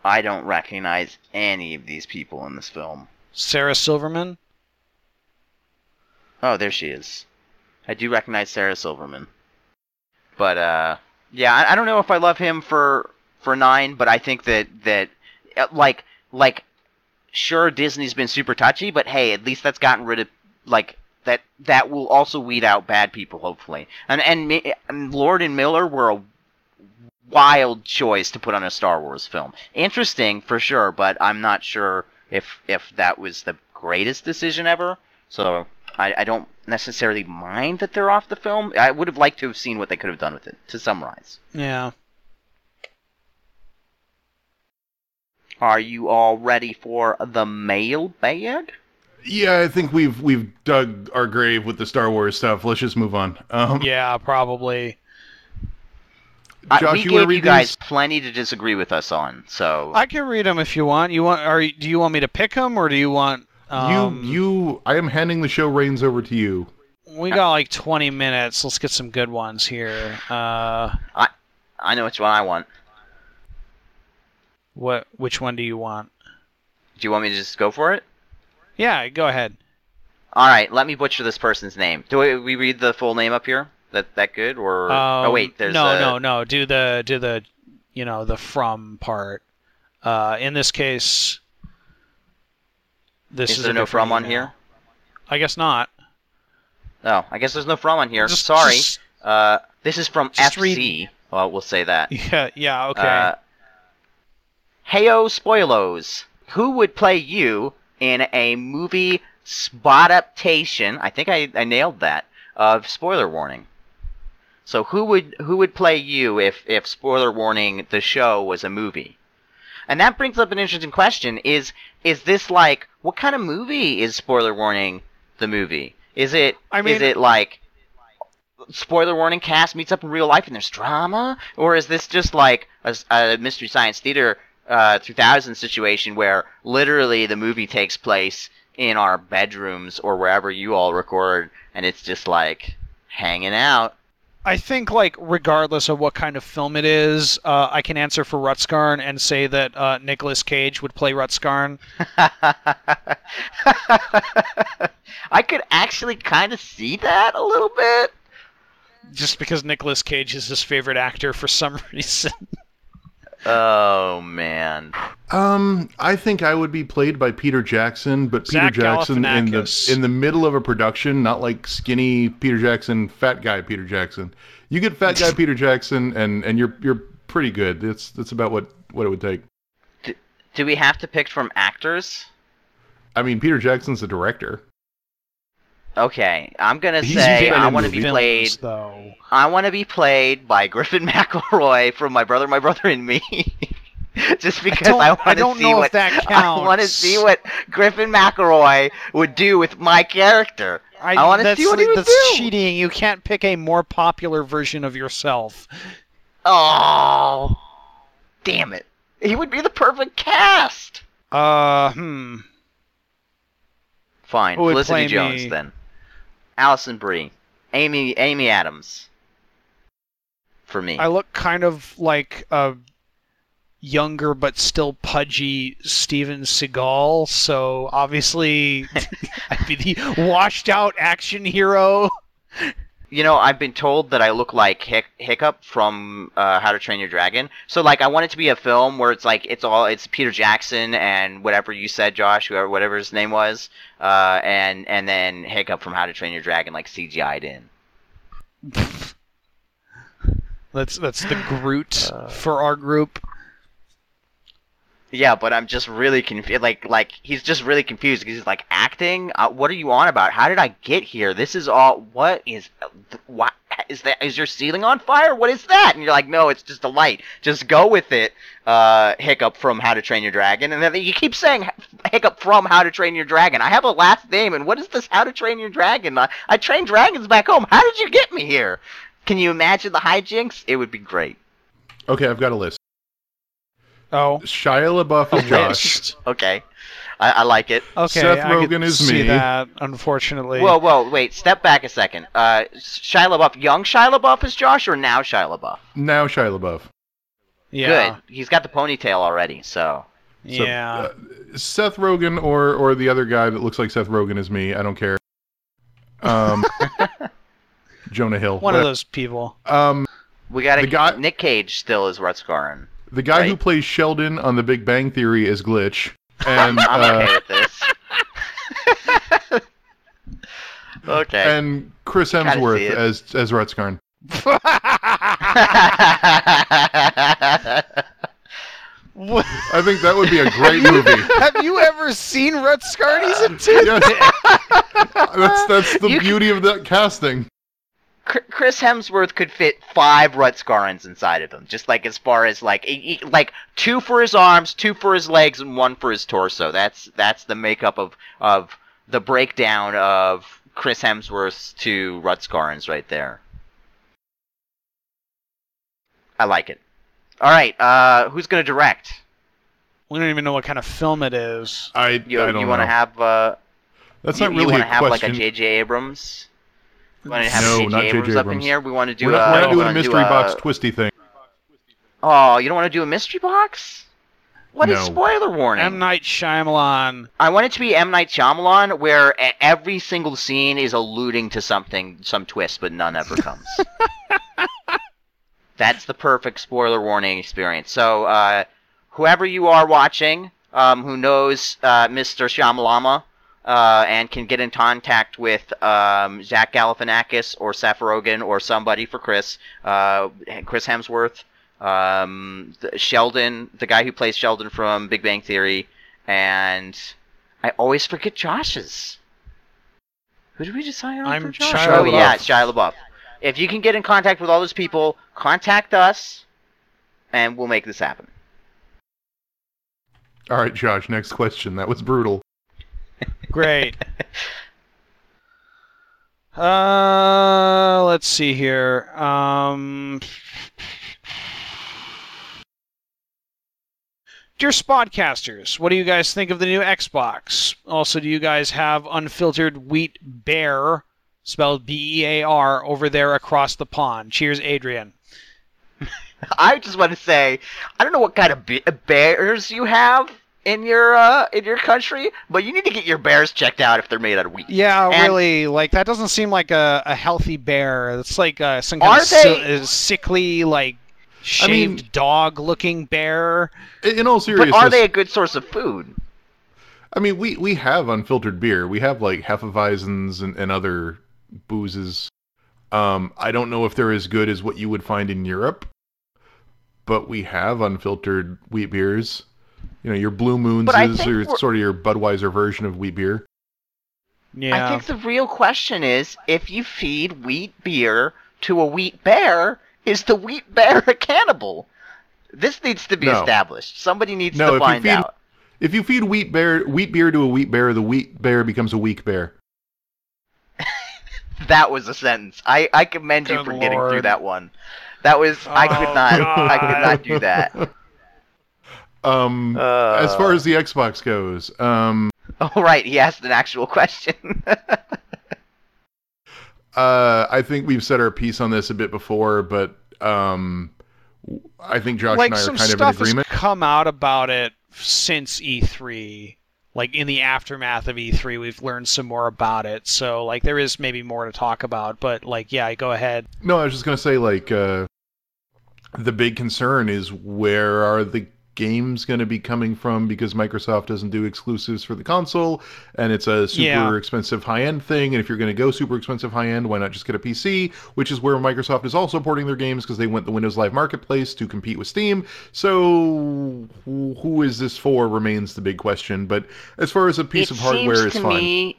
[SPEAKER 3] I don't recognize any of these people in this film.
[SPEAKER 2] Sarah Silverman.
[SPEAKER 3] Oh, there she is. I do recognize Sarah Silverman. But uh yeah, I, I don't know if I love him for for 9, but I think that that uh, like like sure Disney's been super touchy, but hey, at least that's gotten rid of like that that will also weed out bad people hopefully. And and, and Lord and Miller were a wild choice to put on a Star Wars film. Interesting for sure, but I'm not sure if if that was the greatest decision ever. So I, I don't necessarily mind that they're off the film. I would have liked to have seen what they could have done with it. To summarize,
[SPEAKER 2] Yeah.
[SPEAKER 3] are you all ready for the mailbag?
[SPEAKER 1] Yeah, I think we've we've dug our grave with the Star Wars stuff. Let's just move on. Um,
[SPEAKER 2] Yeah, probably.
[SPEAKER 3] I-
[SPEAKER 1] Josh,
[SPEAKER 3] we
[SPEAKER 1] you wanna
[SPEAKER 3] gave you guys
[SPEAKER 1] these?
[SPEAKER 3] plenty to disagree with us on. So
[SPEAKER 2] I can read them if you want. You want? Are do you want me to pick them or do you want? Um,
[SPEAKER 1] you you, I am handing the show reins over to you.
[SPEAKER 2] We got like 20 minutes. Let's get some good ones here. Uh,
[SPEAKER 3] I know which one I want.
[SPEAKER 2] what? Which one do you want?
[SPEAKER 3] Do you want me to just go for it?
[SPEAKER 2] Yeah, go ahead.
[SPEAKER 3] All right, let me butcher this person's name. Do we, we read the full name up here? That that good or? oh
[SPEAKER 2] Um,
[SPEAKER 3] wait, there's
[SPEAKER 2] no,
[SPEAKER 3] a,
[SPEAKER 2] no, no. Do the do the, you know, the from part. Uh, in this case, this
[SPEAKER 3] Is
[SPEAKER 2] is,
[SPEAKER 3] there no from on here?
[SPEAKER 2] I guess not.
[SPEAKER 3] No, I guess there's no from on here.
[SPEAKER 2] Just-
[SPEAKER 3] Sorry.
[SPEAKER 2] just-
[SPEAKER 3] Uh, this is from FC. Well, we'll say that. <laughs>
[SPEAKER 2] yeah, yeah. Okay.
[SPEAKER 3] Uh, Heyo Spoilos. Who would play you in a movie spot adaptation? I think I, I nailed that. Of spoiler warning. So who would who would play you if if spoiler warning the show was a movie? And that brings up an interesting question: is is this like what kind of movie is spoiler warning the movie? Is it
[SPEAKER 2] I mean-
[SPEAKER 3] is it like spoiler warning cast meets up in real life and there's drama, or is this just like a mystery science theater uh, 3000 situation where literally the movie takes place in our bedrooms or wherever you all record, and it's just like hanging out?
[SPEAKER 2] I think, like, regardless of what kind of film it is, uh, I can answer for Rutskarn and say that uh, Nicolas Cage would play Rutskarn. <laughs>
[SPEAKER 3] I could actually kind of see that a little bit.
[SPEAKER 2] just because Nicolas Cage is his favorite actor for some <laughs> reason.
[SPEAKER 3] Oh man.
[SPEAKER 1] Um, I think I would be played by Peter Jackson, but Peter Jackson in the in the middle of a production, not like skinny Peter Jackson, fat guy Peter Jackson. You get fat guy <laughs> Peter Jackson, and and you're you're pretty good. It's that's about what what it would take.
[SPEAKER 3] Do we have to pick from actors?
[SPEAKER 1] I mean, Peter Jackson's the director.
[SPEAKER 3] Okay, I'm gonna
[SPEAKER 1] He's
[SPEAKER 3] say I want to be
[SPEAKER 1] movies,
[SPEAKER 3] played.
[SPEAKER 2] though.
[SPEAKER 3] I want to be played by <laughs> Griffin McElroy from My Brother, My Brother and Me. <laughs> Just because I,
[SPEAKER 2] I
[SPEAKER 3] want to
[SPEAKER 2] don't
[SPEAKER 3] see
[SPEAKER 2] know if
[SPEAKER 3] what
[SPEAKER 2] that <laughs>
[SPEAKER 3] I want to see what Griffin McElroy would do with my character. I wanna see what he would
[SPEAKER 2] that's
[SPEAKER 3] do.
[SPEAKER 2] cheating. You can't pick a more popular version of yourself.
[SPEAKER 3] Oh, damn it! He would be the perfect cast.
[SPEAKER 2] Uh, hmm.
[SPEAKER 3] Fine, Felicity Jones
[SPEAKER 2] me?
[SPEAKER 3] then. Alison Brie, Amy Amy Adams. For me,
[SPEAKER 2] I look kind of like a younger but still pudgy Steven Seagal, so obviously <laughs> I'd be the washed out action hero.
[SPEAKER 3] You know, I've been told that I look like Hic- Hiccup from uh, How to Train Your Dragon. So like, I want it to be a film where it's like it's all it's Peter Jackson and whatever you said, Josh, whoever whatever his name was, uh, and and then Hiccup from How to Train Your Dragon like CGI'd in. <laughs>
[SPEAKER 2] That's that's the Groot
[SPEAKER 3] Uh.
[SPEAKER 2] for our group.
[SPEAKER 3] Yeah, but I'm just really confused. Like, like he's just really confused because he's like acting. Uh, what are you on about? How did I get here? This is all. What is? What is that? Is your ceiling on fire? What is that? And you're like, no, it's just a light. Just go with it. Uh, Hiccup from How to Train Your Dragon, and then you keep saying Hiccup from How to Train Your Dragon. I have a last name, and what is this How to Train Your Dragon? I, I train dragons back home. How did you get me here? Can you imagine the hijinks? It would be great.
[SPEAKER 1] Okay, I've got a list.
[SPEAKER 2] Oh,
[SPEAKER 1] Shia LaBeouf is Josh. <laughs>
[SPEAKER 3] Okay, I, I like it.
[SPEAKER 2] Okay,
[SPEAKER 1] Seth
[SPEAKER 2] I
[SPEAKER 1] Rogen is
[SPEAKER 2] see
[SPEAKER 1] me.
[SPEAKER 2] that. Unfortunately,
[SPEAKER 3] Whoa, whoa, wait, step back a second. Uh, Shia LaBeouf, young Shia LaBeouf is Josh, or now Shia LaBeouf?
[SPEAKER 1] Now Shia LaBeouf.
[SPEAKER 2] yeah,
[SPEAKER 3] Good. He's got the ponytail already, so.
[SPEAKER 1] So,
[SPEAKER 2] yeah.
[SPEAKER 1] uh, Seth Rogen or or the other guy that looks like Seth Rogen is me. I don't care. Um, <laughs> Jonah Hill.
[SPEAKER 2] One of those people.
[SPEAKER 1] Um,
[SPEAKER 3] We got
[SPEAKER 1] The guy-
[SPEAKER 3] Nick Cage still is Rutskarn.
[SPEAKER 1] The guy who plays Sheldon on The Big Bang Theory is Glitch, and <laughs>
[SPEAKER 3] I'm
[SPEAKER 1] uh,
[SPEAKER 3] okay with this. <laughs> okay.
[SPEAKER 1] and Chris Hemsworth as as Rutskarn.
[SPEAKER 2] What- <laughs>
[SPEAKER 1] I think that would be a great movie.
[SPEAKER 2] Have you ever seen Rutskarn? He's a.
[SPEAKER 1] Yes. that's that's the
[SPEAKER 3] You-
[SPEAKER 1] beauty of that casting.
[SPEAKER 3] Chr- Chris Hemsworth could fit five Rutskarns inside of him, just like as far as like e- e- like two for his arms, two for his legs, and one for his torso. That's that's the makeup of of the breakdown of Chris Hemsworth's two Rutskarns right there. I like it. All right, uh, who's gonna direct?
[SPEAKER 2] We don't even know what kind of film it is.
[SPEAKER 1] I
[SPEAKER 3] You
[SPEAKER 1] I don't
[SPEAKER 3] you want to
[SPEAKER 1] know.
[SPEAKER 3] have uh,
[SPEAKER 1] That's
[SPEAKER 3] you,
[SPEAKER 1] not really
[SPEAKER 3] you want
[SPEAKER 1] a
[SPEAKER 3] to have like a. J.J. Abrams? You want to have
[SPEAKER 1] No,
[SPEAKER 3] J.J.
[SPEAKER 1] not J.J.
[SPEAKER 3] Abrams up in here? We want to do
[SPEAKER 1] we're not,
[SPEAKER 3] uh,
[SPEAKER 1] we're not doing a
[SPEAKER 3] wanna do,
[SPEAKER 1] mystery box
[SPEAKER 3] uh,
[SPEAKER 1] twisty thing.
[SPEAKER 3] Oh, you don't want to do a mystery box? What is
[SPEAKER 1] No.
[SPEAKER 3] spoiler warning?
[SPEAKER 2] M Night Shyamalan.
[SPEAKER 3] I want it to be M Night Shyamalan, where every single scene is alluding to something, some twist, but none ever comes. <laughs> That's the perfect spoiler warning experience. So, uh, whoever you are watching, um, who knows uh, Mr. Shyamalama, uh, and can get in contact with um, Zach Galifianakis or Seth Rogen or somebody for Chris, uh, Chris Hemsworth, um, the- Sheldon, the guy who plays Sheldon from Big Bang Theory, and I always forget Josh's. Who did we decide on
[SPEAKER 2] I'm
[SPEAKER 3] for Josh?
[SPEAKER 2] Shia
[SPEAKER 3] oh yeah,
[SPEAKER 1] LaBeouf.
[SPEAKER 3] it's Shia LaBeouf.
[SPEAKER 5] if you can get in contact with all those people, contact us, and we'll make this happen.
[SPEAKER 1] All right, Josh. Next question. That was brutal.
[SPEAKER 2] Great. Uh, let's see here. Um, dear Spodcasters, what do you guys think of the new Xbox? Also, do you guys have unfiltered wheat bear, spelled B-E-A-R, over there across the pond? Cheers, Adrian. <laughs>
[SPEAKER 4] I just want to say, I don't know what kind of be- bears you have in your uh, in your country, but you need to get your bears checked out if they're made out of wheat.
[SPEAKER 2] Yeah,
[SPEAKER 4] And-
[SPEAKER 2] really. Like that doesn't seem like a, a healthy bear. It's like uh, some kind of
[SPEAKER 4] they-
[SPEAKER 2] uh, sickly, like shaved
[SPEAKER 1] mean-
[SPEAKER 2] dog-looking bear.
[SPEAKER 1] In in all
[SPEAKER 4] But are they a good source of food?
[SPEAKER 1] I mean, we we have unfiltered beer. We have like Hefeweizens and, and other boozes. Um, I don't know if they're as good as what you would find in Europe, but we have unfiltered wheat beers. You know, your Blue Moons
[SPEAKER 4] But
[SPEAKER 1] is your,
[SPEAKER 4] we're-
[SPEAKER 1] sort of your Budweiser version of wheat beer.
[SPEAKER 2] Yeah.
[SPEAKER 4] I think the real question is if you feed wheat beer to a wheat bear, is the wheat <laughs> bear a cannibal? This needs to be
[SPEAKER 1] No.
[SPEAKER 4] established. Somebody needs
[SPEAKER 1] No, if
[SPEAKER 4] to
[SPEAKER 1] you
[SPEAKER 4] find
[SPEAKER 1] feed-
[SPEAKER 4] out.
[SPEAKER 1] If you feed wheat bear wheat beer to a wheat bear, the wheat bear becomes a weak bear. <laughs>
[SPEAKER 4] That was a sentence. I, I commend you
[SPEAKER 2] Good
[SPEAKER 4] for getting through that one. That was I could
[SPEAKER 2] Oh,
[SPEAKER 4] not I could not do that. <laughs>
[SPEAKER 1] Um,
[SPEAKER 4] Uh,
[SPEAKER 1] as far as the Xbox goes, um, <laughs>
[SPEAKER 4] Oh right, he asked an actual question. <laughs>
[SPEAKER 1] uh, I think we've said our piece on this a bit before, but um, I think Josh
[SPEAKER 2] like
[SPEAKER 1] and I are
[SPEAKER 2] some
[SPEAKER 1] kind of in
[SPEAKER 2] stuff has
[SPEAKER 1] agreement.
[SPEAKER 2] come out about it since E3. Like in the aftermath of E3, we've learned some more about it. So like there is maybe more to talk about. But like yeah, go ahead.
[SPEAKER 1] No, I was just gonna say like uh, the big concern is where are the games going to be coming from because Microsoft doesn't do exclusives for the console and it's a super
[SPEAKER 2] Yeah.
[SPEAKER 1] expensive high end thing and if you're going to go super expensive high end why not just get a PC which is where Microsoft is also porting their games because they went the Windows Live Marketplace to compete with Steam. So who who is this for remains the big question but as far as a piece
[SPEAKER 5] it
[SPEAKER 1] of hardware
[SPEAKER 5] seems
[SPEAKER 1] is
[SPEAKER 5] to
[SPEAKER 1] fine.
[SPEAKER 5] me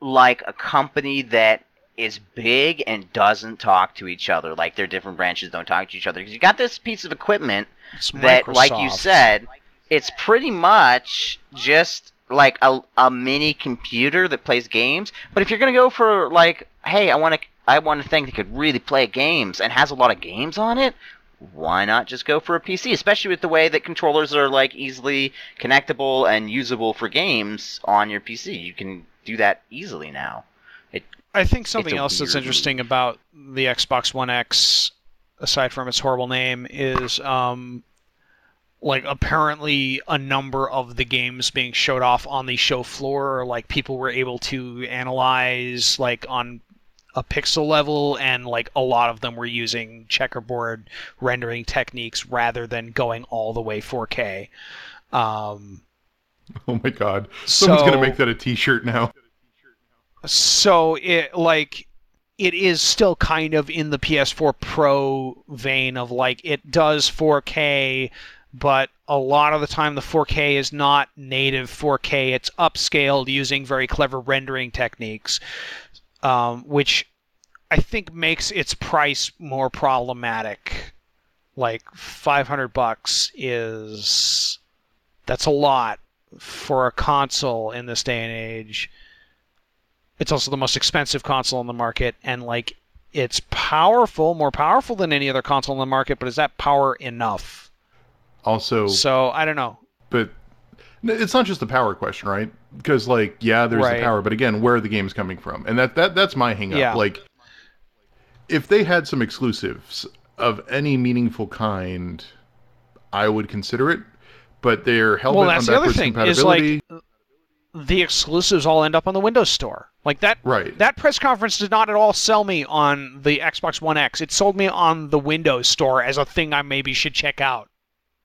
[SPEAKER 5] like a company that is big and doesn't talk to each other. Like their different branches don't talk to each other. Because you got this piece of equipment
[SPEAKER 2] It's
[SPEAKER 5] that, like you said, it's pretty much just like a, a mini computer that plays games. But if you're gonna go for like, hey, I want to, I want a thing that could really play games and has a lot of games on it. Why not just go for a PC? Especially with the way that controllers are like easily connectable and usable for games on your PC. You can do that easily now.
[SPEAKER 2] I think something else that's interesting about the Xbox One X, aside from its horrible name, is um, like apparently a number of the games being showed off on the show floor, like people were able to analyze like on a pixel level, and like a lot of them were using checkerboard rendering techniques rather than going all the way 4K. Um, <laughs>
[SPEAKER 1] oh my god. Someone's
[SPEAKER 2] so,
[SPEAKER 1] going to make that a t-shirt now
[SPEAKER 2] so it like it is still kind of in the PS4 Pro vein of like it does 4K, but a lot of the time the 4K is not native 4K. It's upscaled using very clever rendering techniques, um, which I think makes its price more problematic. Like 500 bucks is that's a lot for a console in this day and age it's also the most expensive console on the market and like it's powerful more powerful than any other console on the market but is that power enough
[SPEAKER 1] also
[SPEAKER 2] so i don't know
[SPEAKER 1] but it's not just the power question, right? Because like, yeah, there's
[SPEAKER 2] Right.
[SPEAKER 1] the power, but again, where are the games coming from? And that that that's my hang up.
[SPEAKER 2] Yeah.
[SPEAKER 1] Like, if they had some exclusives of any meaningful kind, I would consider it. But they're hell
[SPEAKER 2] well
[SPEAKER 1] on backwards compatibility.
[SPEAKER 2] like the exclusives all end up on the windows store. Like that
[SPEAKER 1] right.
[SPEAKER 2] that press conference did not at all sell me on the xbox one x. It sold me on the windows store as a thing i maybe should check out.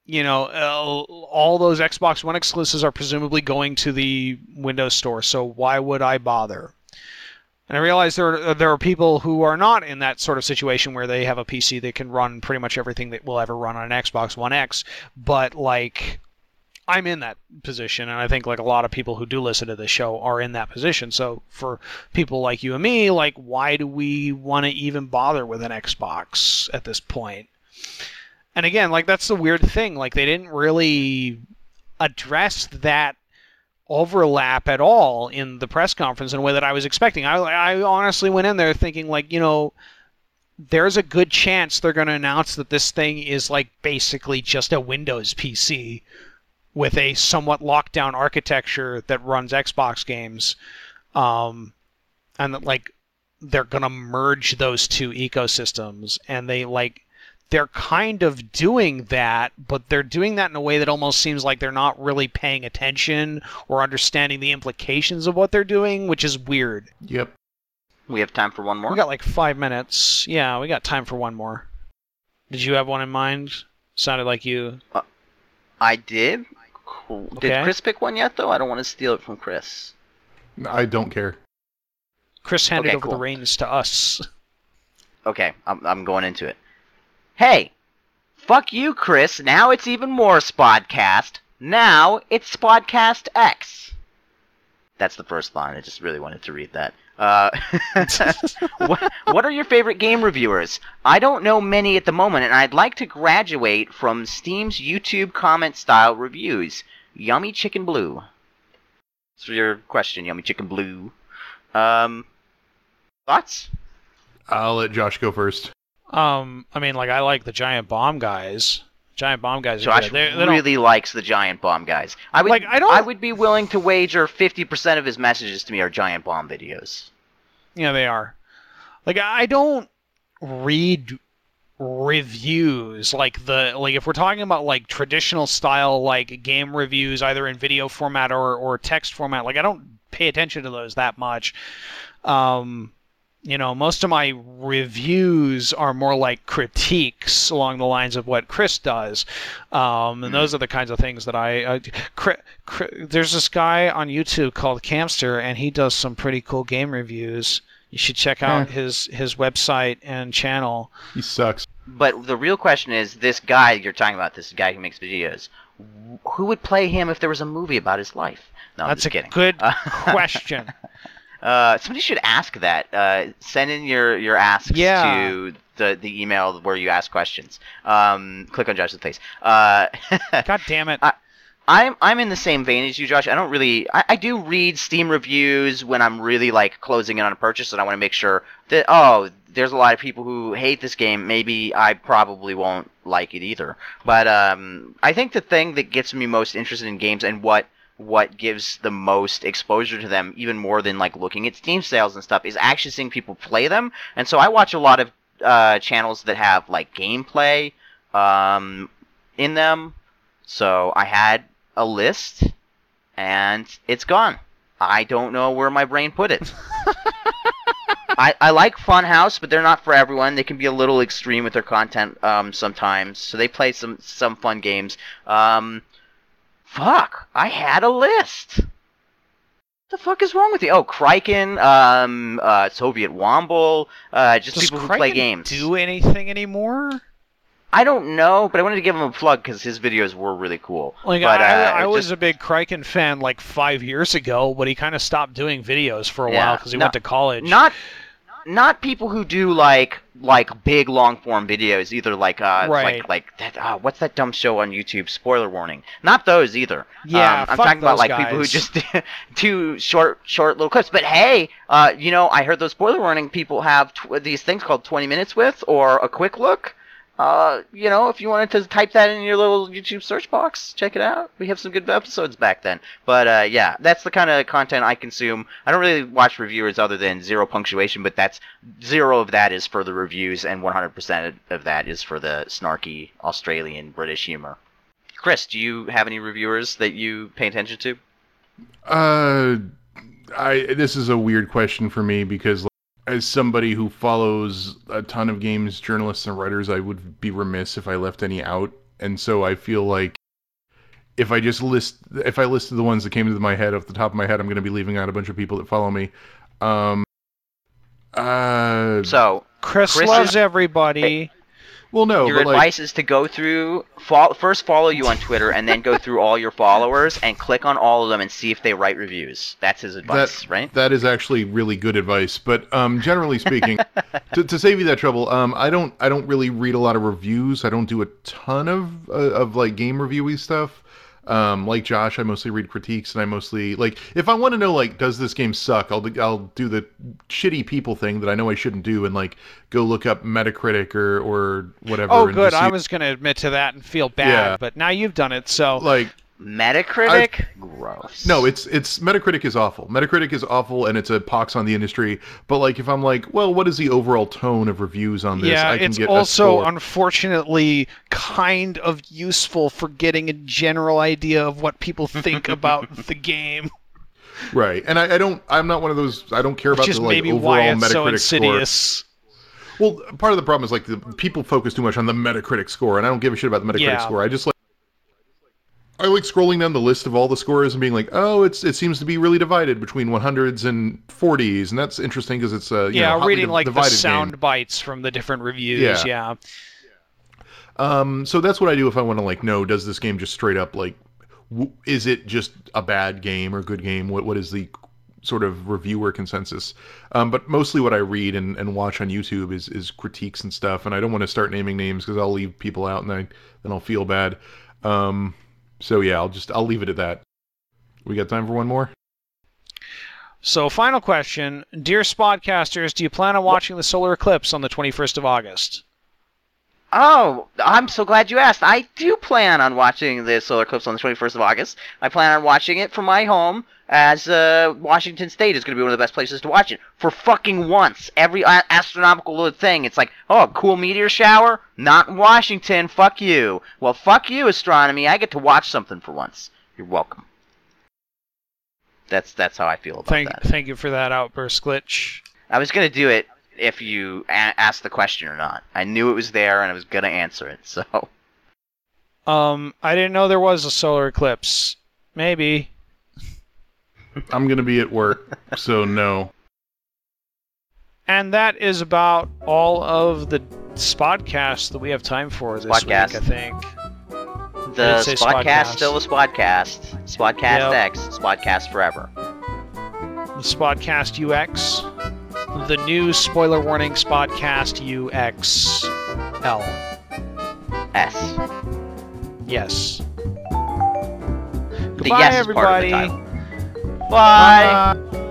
[SPEAKER 2] You know uh, all those xbox one exclusives are presumably going to the windows store so why would i bother? And I realize there are, there are people who are not in that sort of situation where they have a PC that can run pretty much everything that will ever run on an Xbox One X, but like I'm in that position, and I think like a lot of people who do listen to this show are in that position. So for people like you and me, like why do we want to even bother with an Xbox at this point? And again, like that's the weird thing. Like they didn't really address that overlap at all in the press conference in a way that I was expecting. I, I honestly went in there thinking like, you know, there's a good chance they're going to announce that this thing is like basically just a Windows PC with a somewhat locked down architecture that runs Xbox games, um, and that like they're gonna merge those two ecosystems, and they like they're kind of doing that, but they're doing that in a way that almost seems like they're not really paying attention or understanding the implications of what they're doing, which is weird.
[SPEAKER 1] Yep.
[SPEAKER 3] We have time for one more.
[SPEAKER 2] We got like five minutes. Yeah, we got time for one more. Did you have one in mind? Sounded like you.
[SPEAKER 3] I did. Cool. Did
[SPEAKER 2] Okay.
[SPEAKER 3] Chris pick one yet, though? I don't want to steal it from Chris.
[SPEAKER 1] I don't care.
[SPEAKER 2] Chris handed
[SPEAKER 3] Okay,
[SPEAKER 2] over the reins to us.
[SPEAKER 3] Okay, I'm, I'm going into it. Hey, fuck you, Chris. Now it's even more Spodcast. Now it's Spodcast X. That's the first line. I just really wanted to read that. Uh, <laughs> what, what are your favorite game reviewers? I don't know many at the moment, and I'd like to graduate from Steam's YouTube comment style reviews. Yummy Chicken Blue. That's for your question, Yummy Chicken Blue. Um, thoughts?
[SPEAKER 1] I'll let Josh go first.
[SPEAKER 2] Um, I mean, like I like the giant bomb guys. Giant bomb guys are
[SPEAKER 3] Josh.
[SPEAKER 2] They, they don't-
[SPEAKER 3] really likes the giant bomb guys. I would,
[SPEAKER 2] Like, I don't-
[SPEAKER 3] I would be willing to wager fifty percent of his messages to me are giant bomb videos.
[SPEAKER 2] Yeah, they are. Like I don't read reviews like the like if we're talking about like traditional style like game reviews either in video format or or text format like I don't pay attention to those that much. Um you know, most of my reviews are more like critiques along the lines of what Chris does, um, and those are the kinds of things that I. I Chri- Chri- there's this guy on YouTube called Campster, and he does some pretty cool game reviews. You should check out
[SPEAKER 1] Huh.
[SPEAKER 2] his his website and channel.
[SPEAKER 1] He sucks.
[SPEAKER 3] But the real question is, this guy you're talking about, this guy who makes videos, who would play him if there was a movie about his life? No, I'm
[SPEAKER 2] That's
[SPEAKER 3] just
[SPEAKER 2] a
[SPEAKER 3] kidding.
[SPEAKER 2] good
[SPEAKER 3] Uh, <laughs>
[SPEAKER 2] question.
[SPEAKER 3] Uh, somebody should ask that. Uh, send in your your asks
[SPEAKER 2] Yeah.
[SPEAKER 3] to the the email where you ask questions. Um, click on Josh's face. Uh, <laughs>
[SPEAKER 2] God damn it!
[SPEAKER 3] I'm I'm in the same vein as you, Josh. I don't really. I, I do read Steam reviews when I'm really like closing in on a purchase, and I want to make sure that oh, there's a lot of people who hate this game. Maybe I probably won't like it either. But um, I think the thing that gets me most interested in games and what what gives the most exposure to them, even more than like looking at Steam sales and stuff, is actually seeing people play them. And so I watch a lot of uh, channels that have like gameplay um, in them. So I had a list, and it's gone. I don't know where my brain put it. <laughs> I, I like Funhaus, but they're not for everyone. They can be a little extreme with their content um, sometimes. So they play some some fun games. Um, fuck, I had a list. What the fuck is wrong with you? Oh, Kraken, um, uh, Soviet Womble, uh, just
[SPEAKER 2] Does
[SPEAKER 3] people who play games.
[SPEAKER 2] do anything anymore?
[SPEAKER 3] I don't know, but I wanted to give him a plug because his videos were really cool.
[SPEAKER 2] Like
[SPEAKER 3] but,
[SPEAKER 2] I,
[SPEAKER 3] uh,
[SPEAKER 2] I
[SPEAKER 3] it
[SPEAKER 2] was
[SPEAKER 3] just-
[SPEAKER 2] a big Kraken fan like five years ago, but he kind of stopped doing videos for a
[SPEAKER 3] Yeah,
[SPEAKER 2] while because he
[SPEAKER 3] no-
[SPEAKER 2] went to college.
[SPEAKER 3] not not people who do like like big long form videos either like uh
[SPEAKER 2] Right.
[SPEAKER 3] like like that uh, what's that dumb show on YouTube spoiler warning? Not those either.
[SPEAKER 2] Yeah,
[SPEAKER 3] um, I'm talking about like people who just <laughs> do short short little clips. But hey uh you know I heard those spoiler warning people have tw- these things called 20 minutes with or a quick look uh, you know, if you wanted to type that in your little YouTube search box, check it out. We have some good episodes back then. But uh, yeah, that's the kind of content I consume. I don't really watch reviewers other than zero punctuation, but that's zero of that is for the reviews, and 100% of that is for the snarky Australian British humor. Chris, do you have any reviewers that you pay attention to?
[SPEAKER 1] Uh, I this is a weird question for me because as somebody who follows a ton of games journalists and writers, I would be remiss if I left any out, and so I feel like if I just list if I listed the ones that came into my head off the top of my head, I'm going to be leaving out a bunch of people that follow me. Um, uh,
[SPEAKER 3] So,
[SPEAKER 2] Chris,
[SPEAKER 3] Chris
[SPEAKER 2] loves
[SPEAKER 3] is-
[SPEAKER 2] everybody.
[SPEAKER 1] Well, no,
[SPEAKER 3] Your
[SPEAKER 1] but like,
[SPEAKER 3] advice is to go through, fol- first follow you on Twitter, and then go through all your followers and click on all of them and see if they write reviews. That's his advice, right?
[SPEAKER 1] That is actually really good advice. But um, generally speaking, <laughs> to, to save you that trouble, um, I don't I don't really read a lot of reviews. I don't do a ton of uh, of like game reviewy stuff. Um, like Josh, I mostly read critiques, and I mostly like if I want to know like does this game suck, I'll I'll do the shitty people thing that I know I shouldn't do, and like go look up Metacritic or or whatever.
[SPEAKER 2] Oh,
[SPEAKER 1] and
[SPEAKER 2] good. I was going to admit to that and feel bad,
[SPEAKER 1] Yeah.
[SPEAKER 2] but now you've done it, so
[SPEAKER 1] like
[SPEAKER 3] Metacritic, gross.
[SPEAKER 1] No, it's it's Metacritic is awful. Metacritic is awful, and it's a pox on the industry. But like, if I'm like, well, what is the overall tone of reviews on this?
[SPEAKER 2] yeah,
[SPEAKER 1] I can
[SPEAKER 2] it's
[SPEAKER 1] get
[SPEAKER 2] also
[SPEAKER 1] a
[SPEAKER 2] unfortunately kind of useful for getting a general idea of what people <laughs> think about the game,
[SPEAKER 1] right. And I, I don't. I'm not one of those. I don't care about
[SPEAKER 2] which is
[SPEAKER 1] the like
[SPEAKER 2] maybe
[SPEAKER 1] overall
[SPEAKER 2] why it's
[SPEAKER 1] Metacritic
[SPEAKER 2] so
[SPEAKER 1] score.
[SPEAKER 2] insidious.
[SPEAKER 1] Well, part of the problem is like the people focus too much on the Metacritic score, and I don't give a shit about the Metacritic
[SPEAKER 2] Yeah.
[SPEAKER 1] score. I just like. I like scrolling down the list of all the scores and being like, oh, it's it seems to be really divided between 100s and 40s, and that's interesting because it's a you
[SPEAKER 2] Yeah,
[SPEAKER 1] know,
[SPEAKER 2] reading
[SPEAKER 1] di-
[SPEAKER 2] like the
[SPEAKER 1] divided game.
[SPEAKER 2] sound bites from the different reviews.
[SPEAKER 1] Yeah.
[SPEAKER 2] Yeah.
[SPEAKER 1] Um, so that's what I do if I want to like know does this game just straight up like w- is it just a bad game or good game? What what is the sort of reviewer consensus? Um, but mostly what I read and, and watch on YouTube is is critiques and stuff. And I don't want to start naming names because I'll leave people out and I then I'll feel bad. Um, so yeah, I'll just I'll leave it at that. We got time for one more.
[SPEAKER 2] So, final question, dear Spodcasters, do you plan on watching the solar eclipse on the 21st of August?
[SPEAKER 3] Oh, I'm so glad you asked. I do plan on watching the solar eclipse on the 21st of August. I plan on watching it from my home, as uh, Washington State is going to be one of the best places to watch it. For fucking once, every astronomical little thing, it's like, oh, cool meteor shower? Not in Washington. Fuck you. Well, fuck you, astronomy. I get to watch something for once. You're welcome. That's that's how I feel about
[SPEAKER 2] Thank,
[SPEAKER 3] that.
[SPEAKER 2] thank you for that outburst, Glitch.
[SPEAKER 3] I was gonna do it if you a- asked the question or not. I knew it was there and I was gonna answer it. So
[SPEAKER 2] Um, I didn't know there was a solar eclipse. Maybe.
[SPEAKER 1] I'm gonna be at work, so no.
[SPEAKER 2] And that is about all of the Spodcasts that we have time for this
[SPEAKER 3] Spodcast.
[SPEAKER 2] week, I think.
[SPEAKER 3] the
[SPEAKER 2] I'd say
[SPEAKER 3] Spodcast
[SPEAKER 2] Spodcast.
[SPEAKER 3] still a Spodcast. Spodcast
[SPEAKER 2] Yep.
[SPEAKER 3] X. Spodcast forever.
[SPEAKER 2] The Spodcast UX. The new spoiler warning Spodcast UXL.
[SPEAKER 3] S.
[SPEAKER 2] Yes.
[SPEAKER 3] The
[SPEAKER 2] Goodbye,
[SPEAKER 3] yes is part of
[SPEAKER 2] everybody.
[SPEAKER 3] Bye.
[SPEAKER 2] Bye.